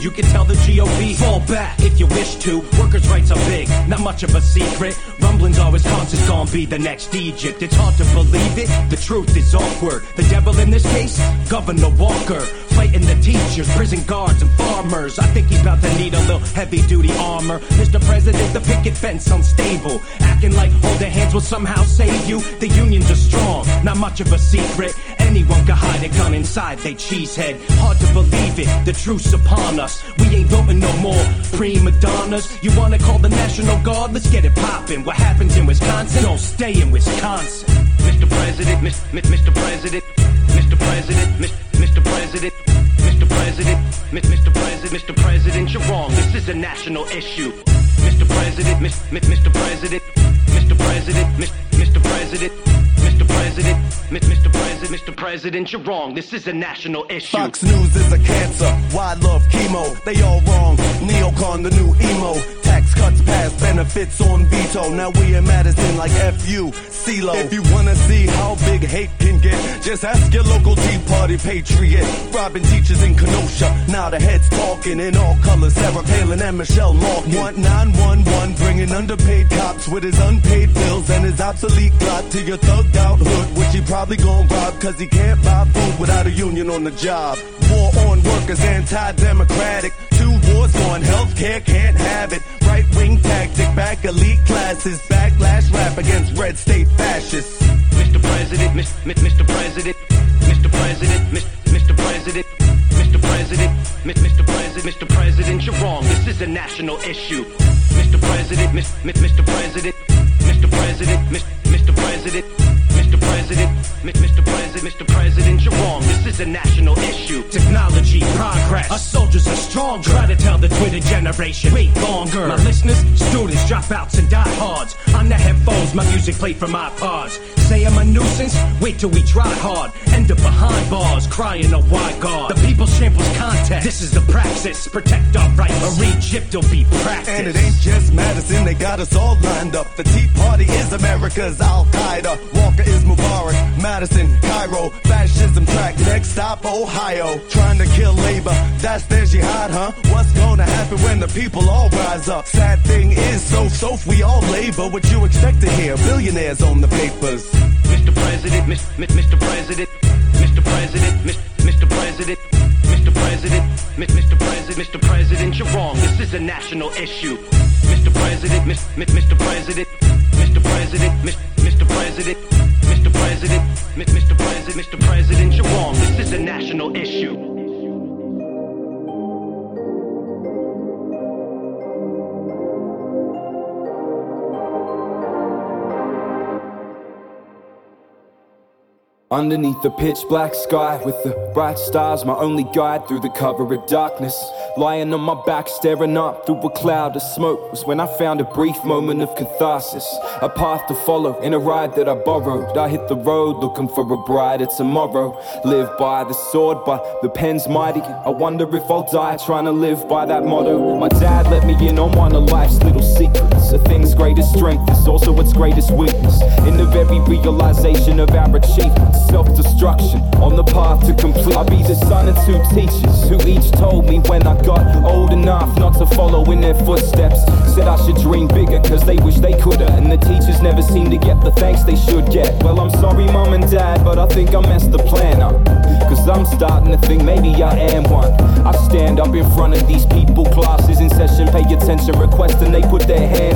You can tell the GOP. Fall back if you wish to. Workers' rights are big, not much of a secret. Rumblings are Wisconsin's gonna be the next Egypt. It's hard to believe it. The truth is awkward. The devil in this case, Governor Walker. Fighting the teachers, prison guards, and farmers. I think he's about to need a little heavy duty armor. Mr. President, the picket fence unstable. Acting like holding hands will somehow save you. The unions are strong, not much of a secret. Anyone can hide a gun inside they cheesehead. Hard to believe it, the truth's upon us. We ain't voting no more prima donnas. You wanna call the National Guard? Let's get it poppin'. What happens in Wisconsin? Don't stay in Wisconsin. Mr. President, Mis- Mi- Mr. President, Mr. President, Mis- Mr. President, Mr. President, Mr. President, Mr. President, you're wrong. This is a national issue. Mr. President, Mr. President, Mr. President, Mr. President. Mr. President, Mr. President, Mr. President, you're wrong. This is a national issue. Fox News is a cancer. Why love chemo? They all wrong. Neocon, the new emo. Cuts passed, benefits on veto. Now we in Madison like FU, CeeLo. If you wanna see how big hate can get, just ask your local Tea Party patriot. Robbing teachers in Kenosha. Now the heads talking in all colors. Sarah Palin and Michelle Malkin. 911 bringing underpaid cops with his unpaid bills and his obsolete Glock to your thugged out hood, which he probably gon' rob cause he can't buy food without a union on the job. War on workers, anti-democratic. Two wars on healthcare, can't have it. Right wing tactic, back elite classes, backlash rap against red state fascists. Mr. President, Mr. Mr. President, Mr. President, Mr. President, Mr. President, Mr. President, Mr. President, you're wrong. This is a national issue. Mr. President, Mr. President, Mr. President, Mr. Mr. President, Mr. President, Mr. President, Mr. President, you're wrong. This is a national issue. Technology, progress. Our soldiers are strong. Try to tell the Twitter generation. Wait longer. My listeners, students, dropouts, and diehards. On the headphones, my music played from iPods. Say I'm a nuisance? Wait till we try hard. End up behind bars, crying a why God. The people shambles context. This is the praxis. Protect our rights. Or Egypt will be practiced. And it ain't just Madison, they got us all lined up. The Tea Party is America's Al Qaeda. Walker is Mubarak. Madison, Cairo, fascism track. Next stop, Ohio. Trying to kill labor. That's their jihad, huh? What's gonna happen when the people all rise up? Sad thing is, so so we all labor. What you expect to hear? Billionaires on the papers. Mr. President, Mr. President, Mr. President, Mr. President, Mr. President, Mr. President, Mr. President, you're wrong. This is a national issue. Mr. President, Mr. President, Mr. President, Mr. President, Mr. President, Mr. President, Mr. President, you're wrong. This is a national issue. Underneath the pitch black sky, with the bright stars, my only guide through the cover of darkness. Lying on my back, staring up through a cloud of smoke, was when I found a brief moment of catharsis. A path to follow in a ride that I borrowed. I hit the road looking for a brighter tomorrow. Live by the sword, but the pen's mighty. I wonder if I'll die trying to live by that motto. My dad let me in on one of life's little secrets. A thing's greatest strength is also its greatest weakness. In the very realization of our achievements self-destruction on the path to complete. I'll be the son of two teachers who each told me when I got old enough not to follow in their footsteps. Said I should dream bigger cause they wish they coulda. And the teachers never seem to get the thanks they should get. Well, I'm sorry, mom and dad, but I think I messed the plan up. Cause I'm starting to think maybe I am one. I stand up in front of these people, classes in session, pay attention, request, and they put their hands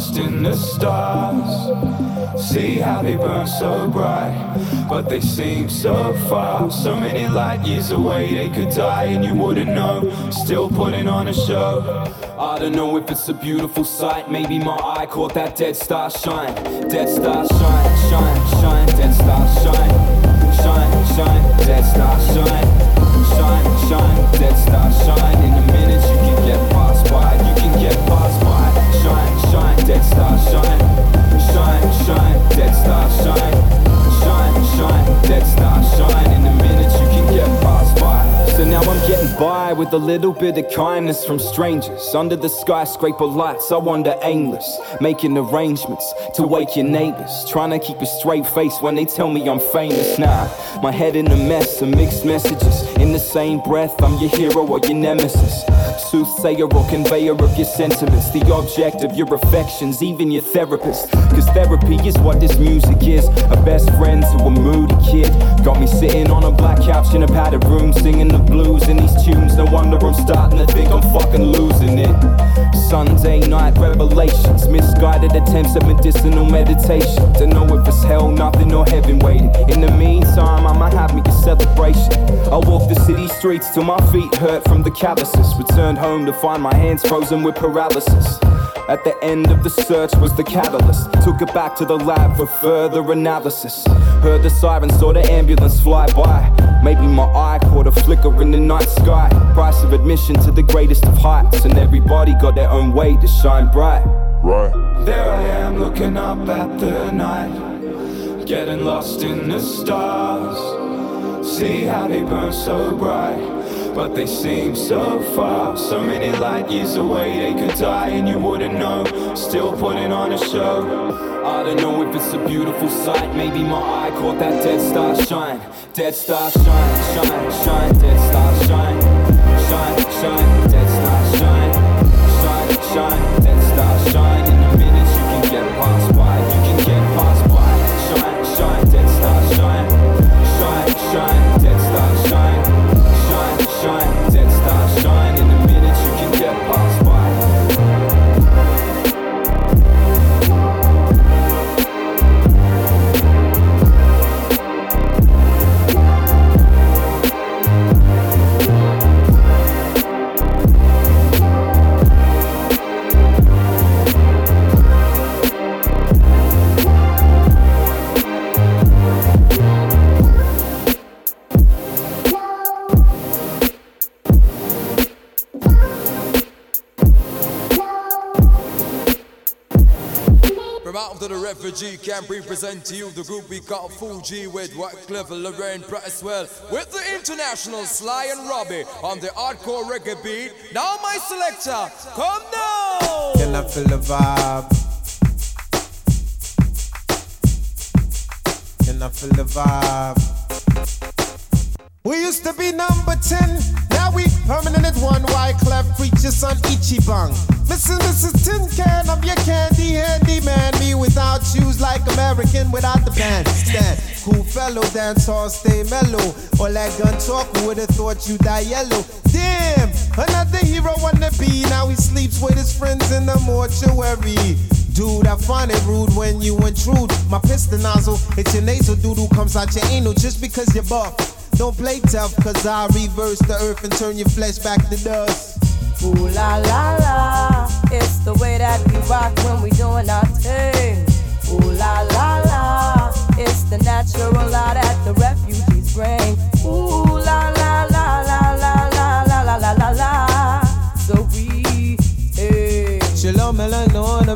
lost in the stars. See how they burn so bright, but they seem so far. So many light years away, they could die and you wouldn't know. Still putting on a show. I don't know if it's a beautiful sight. Maybe my eye caught that dead star shine. Dead star shine, shine, shine, dead star shine. Shine, shine, dead star shine. Shine, shine, dead star shine. In a minute shine, dead star shine. Shine, shine, dead star now I'm getting by with a little bit of kindness from strangers. Under the skyscraper lights, I wander aimless. Making arrangements to wake your neighbors. Trying to keep a straight face when they tell me I'm famous. Nah, my head in a mess of mixed messages. In the same breath, I'm your hero or your nemesis. Soothsayer or conveyor of your sentiments. The object of your affections, even your therapist. Cause therapy is what this music is. A best friend to a moody kid. Got me sitting on a black couch in a padded room singing the blues in these tunes. No wonder I'm starting to think I'm fucking losing it. Sunday night revelations, misguided attempts at medicinal meditation. Don't know if it's hell, nothing, or heaven waiting. In the meantime, I'ma have me a celebration. I walk the city streets till my feet hurt from the calluses. Returned home to find my hands frozen with paralysis. At the end of the search was the catalyst. Took it back to the lab for further analysis. Heard the siren, saw the ambulance fly by. Maybe my eye caught a flicker in the night sky. Price of admission to the greatest of heights, and everybody got their own way to shine bright. Right. There I am looking up at the night, getting lost in the stars. See how they burn so bright, but they seem so far. So many light years away, they could die and you wouldn't know. Still putting on a show. I don't know if it's a beautiful sight. Maybe my eye caught that dead star shine. Dead star shine, shine, shine, dead star shine. Shine, shine, dead star shine. Shine, shine, dead star shine. Refugee camp, we present to you the group we call Fugees with Wyclef, Lorraine Presswell, with the international Sly and Robbie on the hardcore reggae beat. Now my selector, come now! Can I feel the vibe? Can I feel the vibe? We used to be number 10, now we permanent at one. Wyclef preacher son Ichiban? Mrs. Mrs. Tin Can, I'm your candy handy man. Me without shoes like American without the bandstand. Cool fellow, dance hall, stay mellow. All that gun talk, who would've thought you die yellow? Damn, another hero wanna be. Now he sleeps with his friends in the mortuary. Dude, I find it rude when you intrude. My piston nozzle, it's your nasal doodle comes out your anal just because you're buff. Don't play tough, cause I reverse the earth and turn your flesh back to dust. Ooh la la la, it's the way that we rock when we doing our thing. Ooh la la la, it's the natural law that the refugees bring. Ooh la la la la la la la la la la. So we, hey. Shalom, melon, on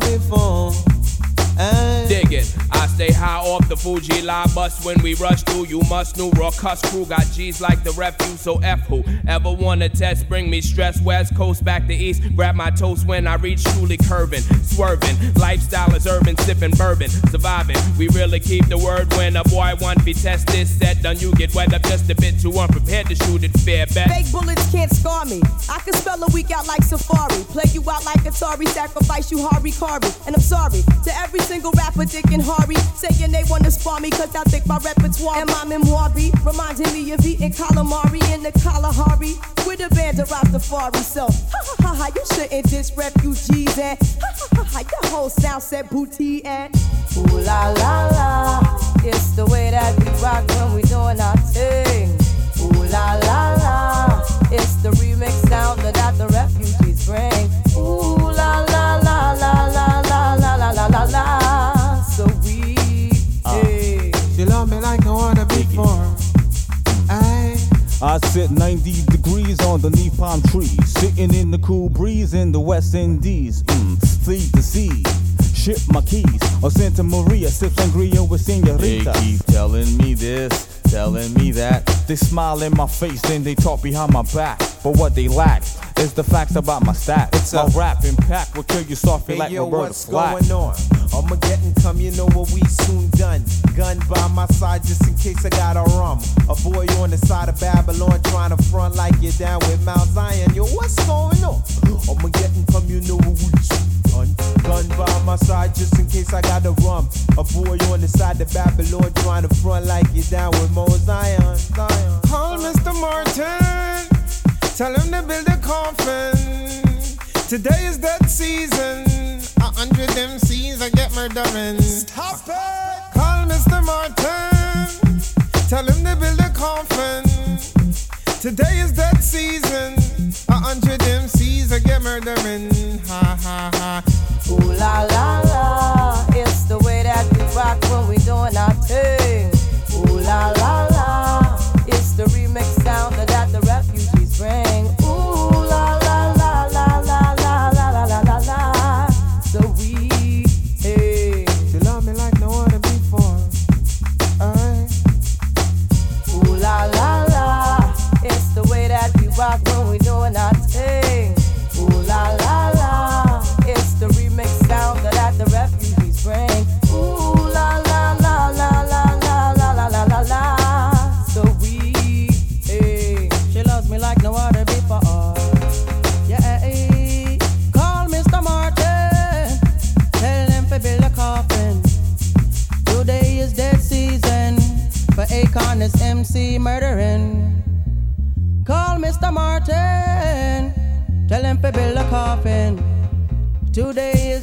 the. Dig it. I stay high off the Fuji line bus when we rush through. You must know raw cuss crew got G's like the refuse. So F who ever wanna test? Bring me stress. West Coast back to East. Grab my toast when I reach truly curving, swerving. Lifestyle is urban, sipping bourbon, surviving. We really keep the word when a boy want be test this set. Done you get wet up just a bit too unprepared to shoot it fair bet. Fake bullets can't scar me. I can spell a week out like Safari. Play you out like Atari. Sacrifice you Hari Kari. And I'm sorry to every single rapper, Dick and Hari. Saying they wanna spar me cause I think my repertoire and my memoir be reminding me of eating calamari in the Kalahari. With a band of Rastafari. So, ha ha ha ha, you shouldn't diss refugees and ha ha ha ha, your whole sound set booty and ooh la la la. It's the way that we rock when we doing our thing. Ooh la la la. It's the remix sound that the refugees bring. Ooh So we. She love me like I wanna be for. Aye. I sit 90 degrees underneath palm trees, sitting in the cool breeze in the West Indies. Mm, sea the sea, ship my keys. Or Santa Maria, sip sangria with They senorita. keep telling me this, telling me that. They smile in my face, then they talk behind my back. But what they lack is the facts about my stats. It's my rap impact will kill you softly Hey like yo, Roberta what's Flack. going on? Armageddon come, you know what we soon done. Gun by my side just in case I got a rum. A boy on the side of Babylon trying to front like you're down with Mount Zion. Yo, what's going on? Armageddon come, you know what we soon done. Gun by my side just in case I got a rum. A boy on the side of Babylon trying to front like you're down with Mount Zion. Zion. Call Mr. Martin. Tell him to build a coffin. Today is that season. A hundred MCs I get murdering. Stop it! Call Mr. Martin. Tell him to build a coffin. Today is that season. A hundred MCs I get murdering. Ha ha ha. see coffin. Today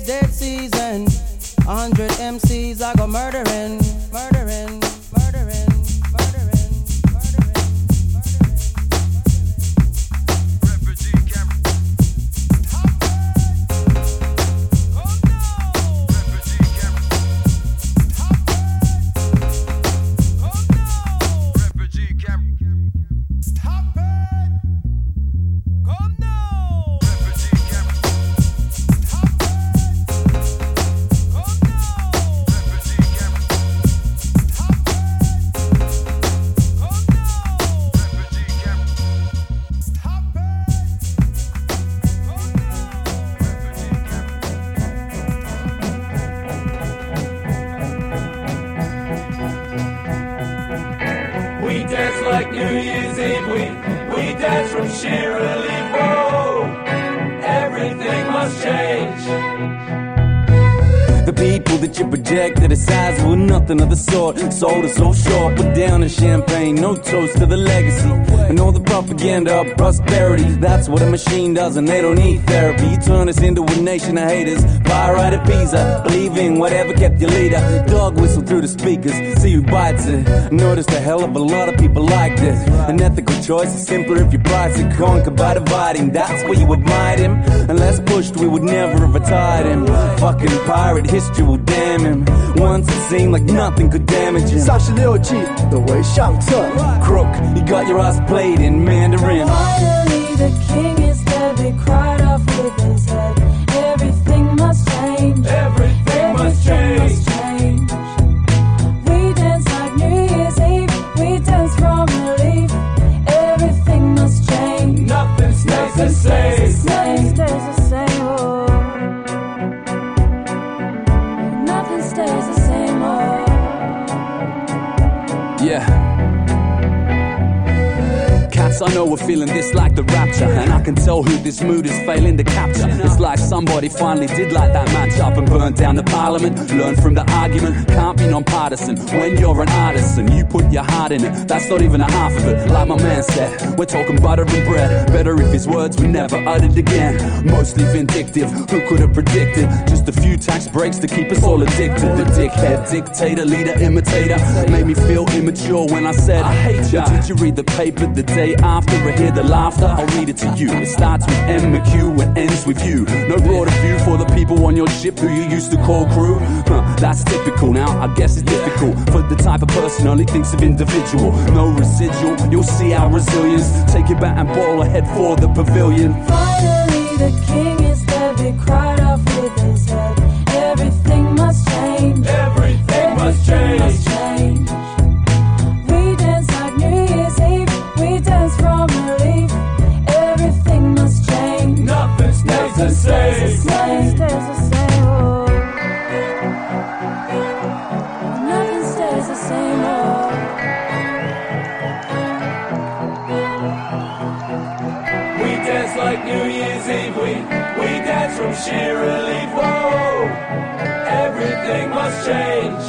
That's what a machine does, and they don't need therapy. You turn us into a nation of haters. Fire right at Pisa, believing whatever kept your leader. Dog whistle through the speakers, see who bites it. Noticed a hell of a lot of people like this. An ethical choice is simpler if your pride's a conquer by dividing. That's where you admired him. Unless pushed, we would never have retired him. Fucking pirate history will damn him. Once it seemed like nothing could damage him. 三十六计，的为上策。 Crook, you got your ass played in Mandarin. Finally, the king I know we're feeling this like the rapture, and I can tell who this mood is failing to capture. It's like somebody finally did light that match up and burn down the parliament. Learn from the argument, can't be non-partisan. When you're an artisan, you put your heart in it. That's not even a half of it. Like my man said, we're talking butter and bread. Better if his words were never uttered again. Mostly vindictive, who could have predicted? Just a few tax breaks to keep us all addicted. The dickhead, dictator, leader, imitator made me feel immature when I said, I hate ya. Did you read the paper the day after I hear the laughter? I'll read it to you. It starts with M McHugh and ends with you. No broader view for the people on your ship who you used to call crew. Huh, that's typical now. I guess it's difficult for the type of person only thinks of individual. No residual. You'll see our resilience. Take your bat and ball ahead for the pavilion. Finally, the king is dead. We cried off with his head. Everything must change. Everything must change. change. Nothing stays the same. Nothing stays the same. Oh. Nothing stays the same. Oh. We dance like New Year's Eve. We we dance from sheer relief. Whoa, everything must change.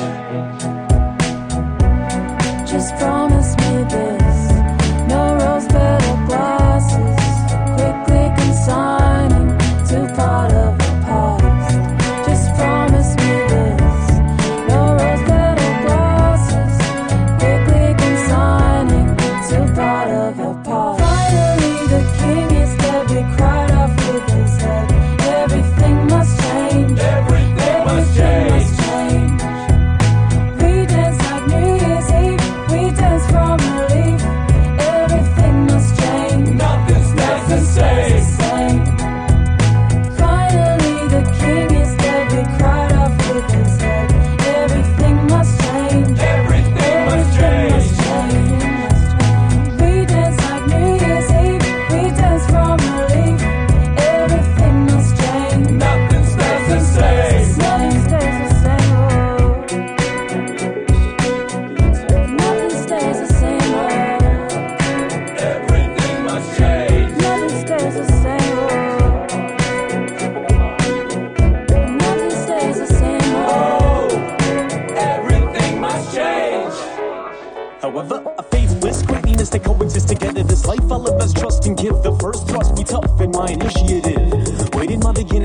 Just promise me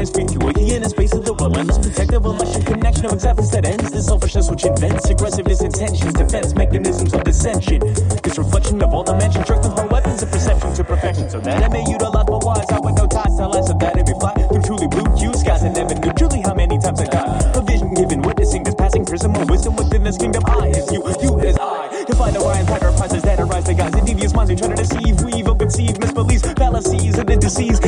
screen to a in a space of the woman's protective emotion connection of exactness that ends. The selfishness which invents aggressiveness intentions defense mechanisms of dissension. This reflection of all dimensions jerk the whole weapons of perception to perfection. So that I may utilize my wise out with no ties to that every be fly through truly blue hue skies and never knew truly how many times I got a vision given witnessing this passing prism of wisdom within this kingdom. I is you you is I. Define the why and pattern that arise the guys and devious minds they try to deceive weave or conceive misbeliefs fallacies and then disease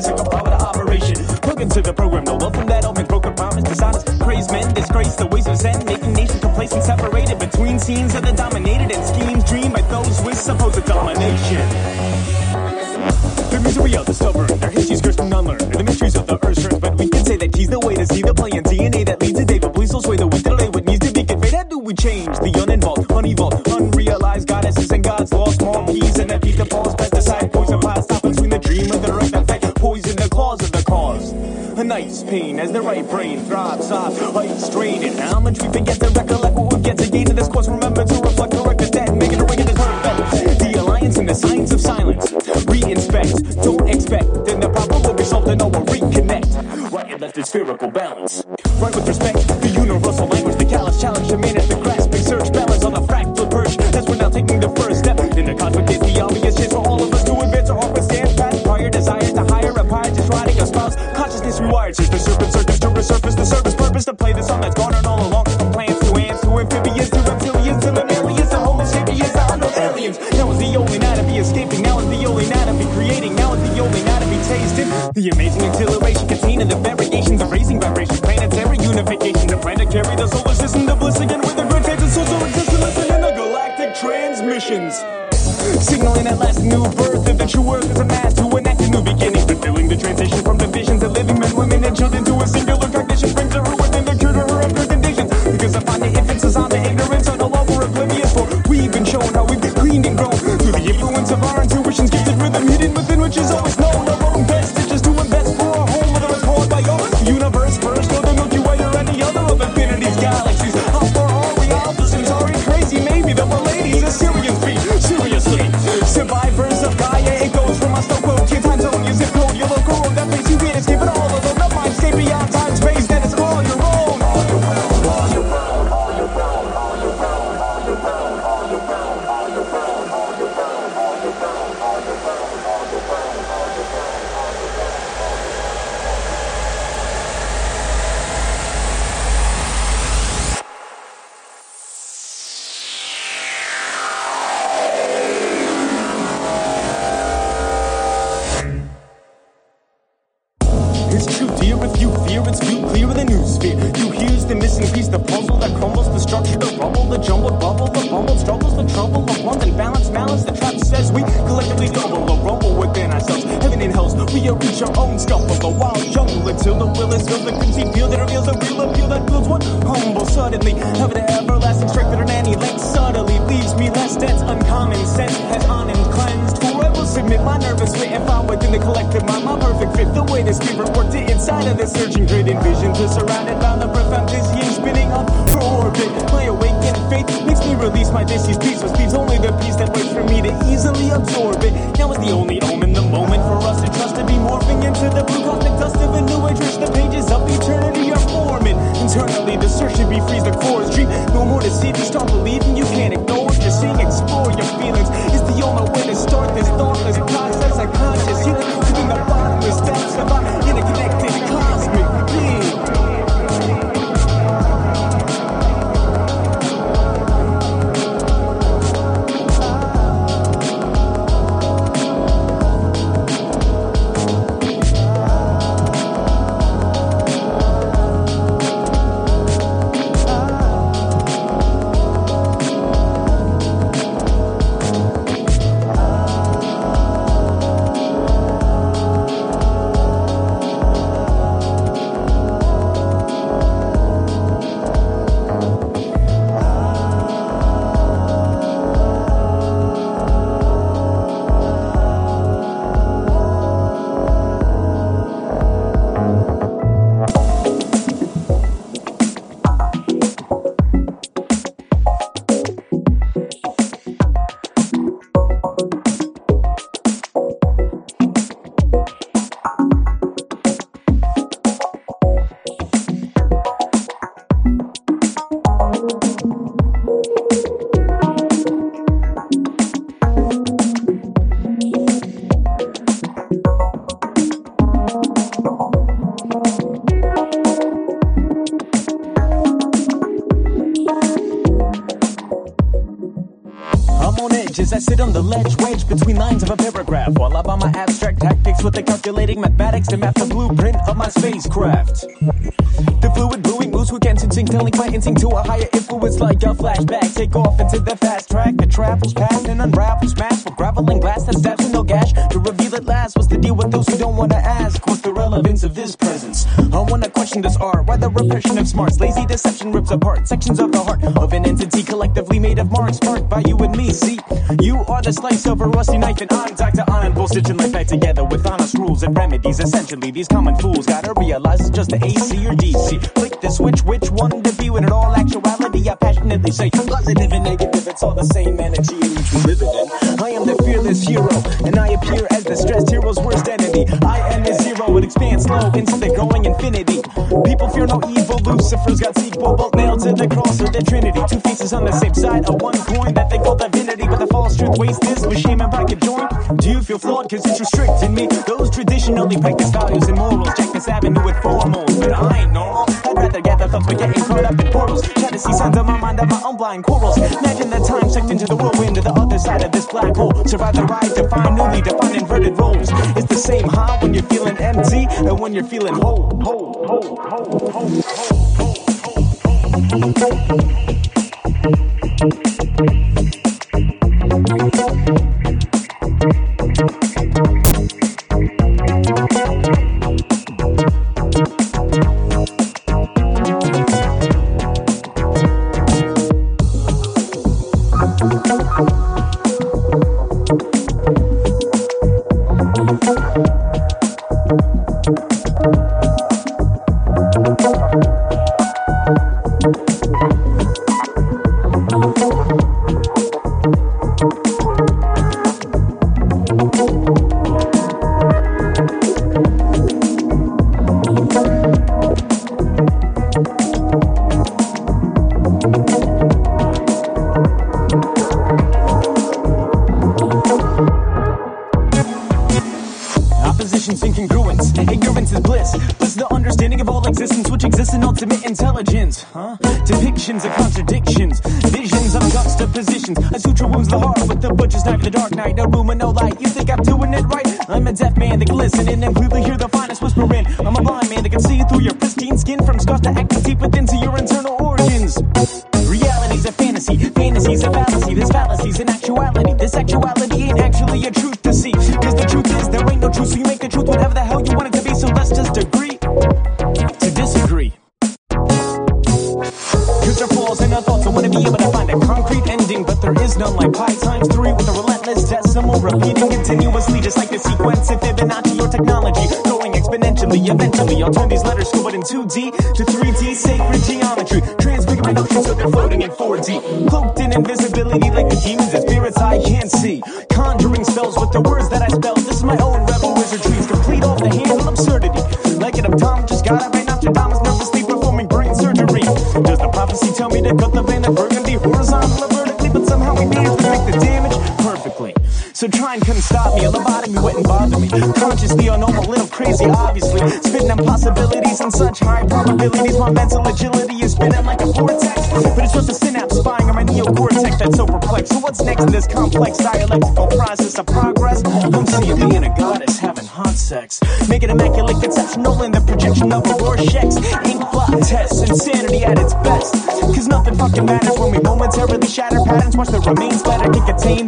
classic, a power to operation. Plug into the program, no wealth from that open broken promise. Dishonest, praise men, disgrace the ways of Zen, making nations complacent, separated between scenes that are dominated and schemes dreamed by those with supposed domination. The misery of the stubborn, their history's cursed and unlearned, and the mystery apart sections of the heart of an entity collectively made of marks, marked by you and me. See, you are the slice of a rusty knife, and I'm Dr. Ironbull, stitching life back together with honest rules and remedies. Essentially, these common fools gotta realize it's just the AC or DC. Flick the switch, which one to be? When in all actuality, I passionately say positive and negative, it's all the same energy in each we live in. I am the fearless hero, and I appear as the stressed hero's worst enemy. I am the zero, it expands slow into the going infinity. People fear no evil, Lucifer's got to the Trinity. Two faces on the same side of one coin that they call divinity, but the false truth wastes this with shame and pocket joint. Do you feel flawed cause it's restricting me? Those traditionally practice values and morals, check this avenue with formals, but I ain't normal. I'd rather gather thoughts but getting caught up in portals. Try to see signs of my mind of my own blind quarrels. Imagine the time sucked into the whirlwind to the other side of this black hole. Survive the ride to find newly defined inverted roles. It's the same high when you're feeling empty and when you're feeling whole, whole, whole, whole, whole, whole, shatter that remains better can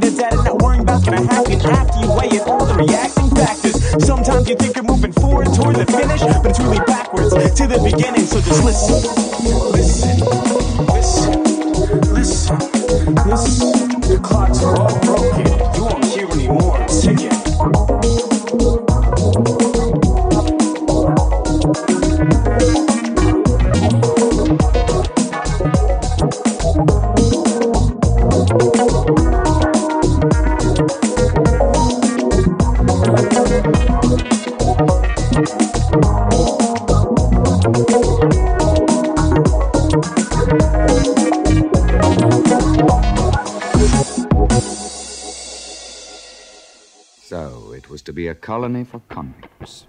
colony for convicts.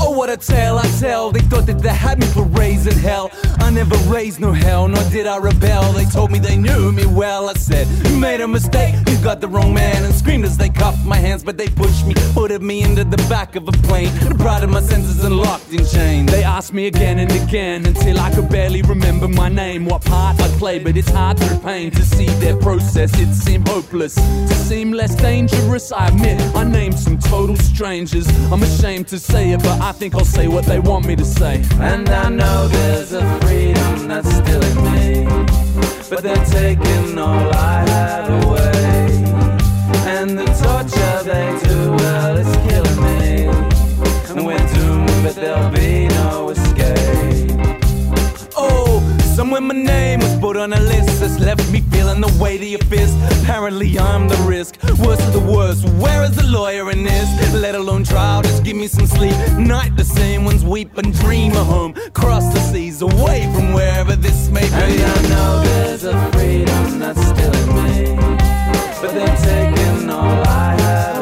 Oh, tale I tell, they thought that they had me for raising hell. I never raised no hell did I rebel. They told me they knew me well. I said, You made a mistake, you got the wrong man. And screamed as they cuffed my hands, but they pushed me, put me into the back of a plane. Of my senses and locked in chains. They asked me again and again until I could barely remember my name, what part I played. But it's hard through pain to see their process. It seemed hopeless, to seem less dangerous. I admit I named some total strangers. I'm ashamed to say it, but I think I'll say what they want me to say. And I know there's a freedom that's still in me, but they're taking all I had away. And the torture they do, well, it's killing me. And we're doomed, but there'll be somewhere my name was put on a list that's left me feeling the weight of your fist. Apparently, I'm the risk. Worst of the worst, where is the lawyer in this? Let alone trial, just give me some sleep. Night, the same ones weep and dream of home. Cross the seas, away from wherever this may be. And I know there's a freedom that's still in me, but they're taking all I have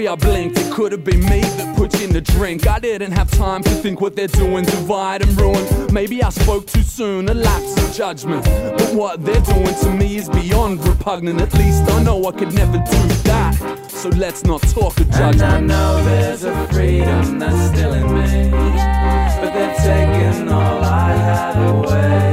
sorry I blinked. It could have been me that put you in the drink. I didn't have time to think what they're doing, divide and ruin. Maybe I spoke too soon, a lapse of judgment. But what they're doing to me is beyond repugnant. At least I know I could never do that. So let's not talk of judgment. And I know there's a freedom that's still in me, but they're taking all I had away.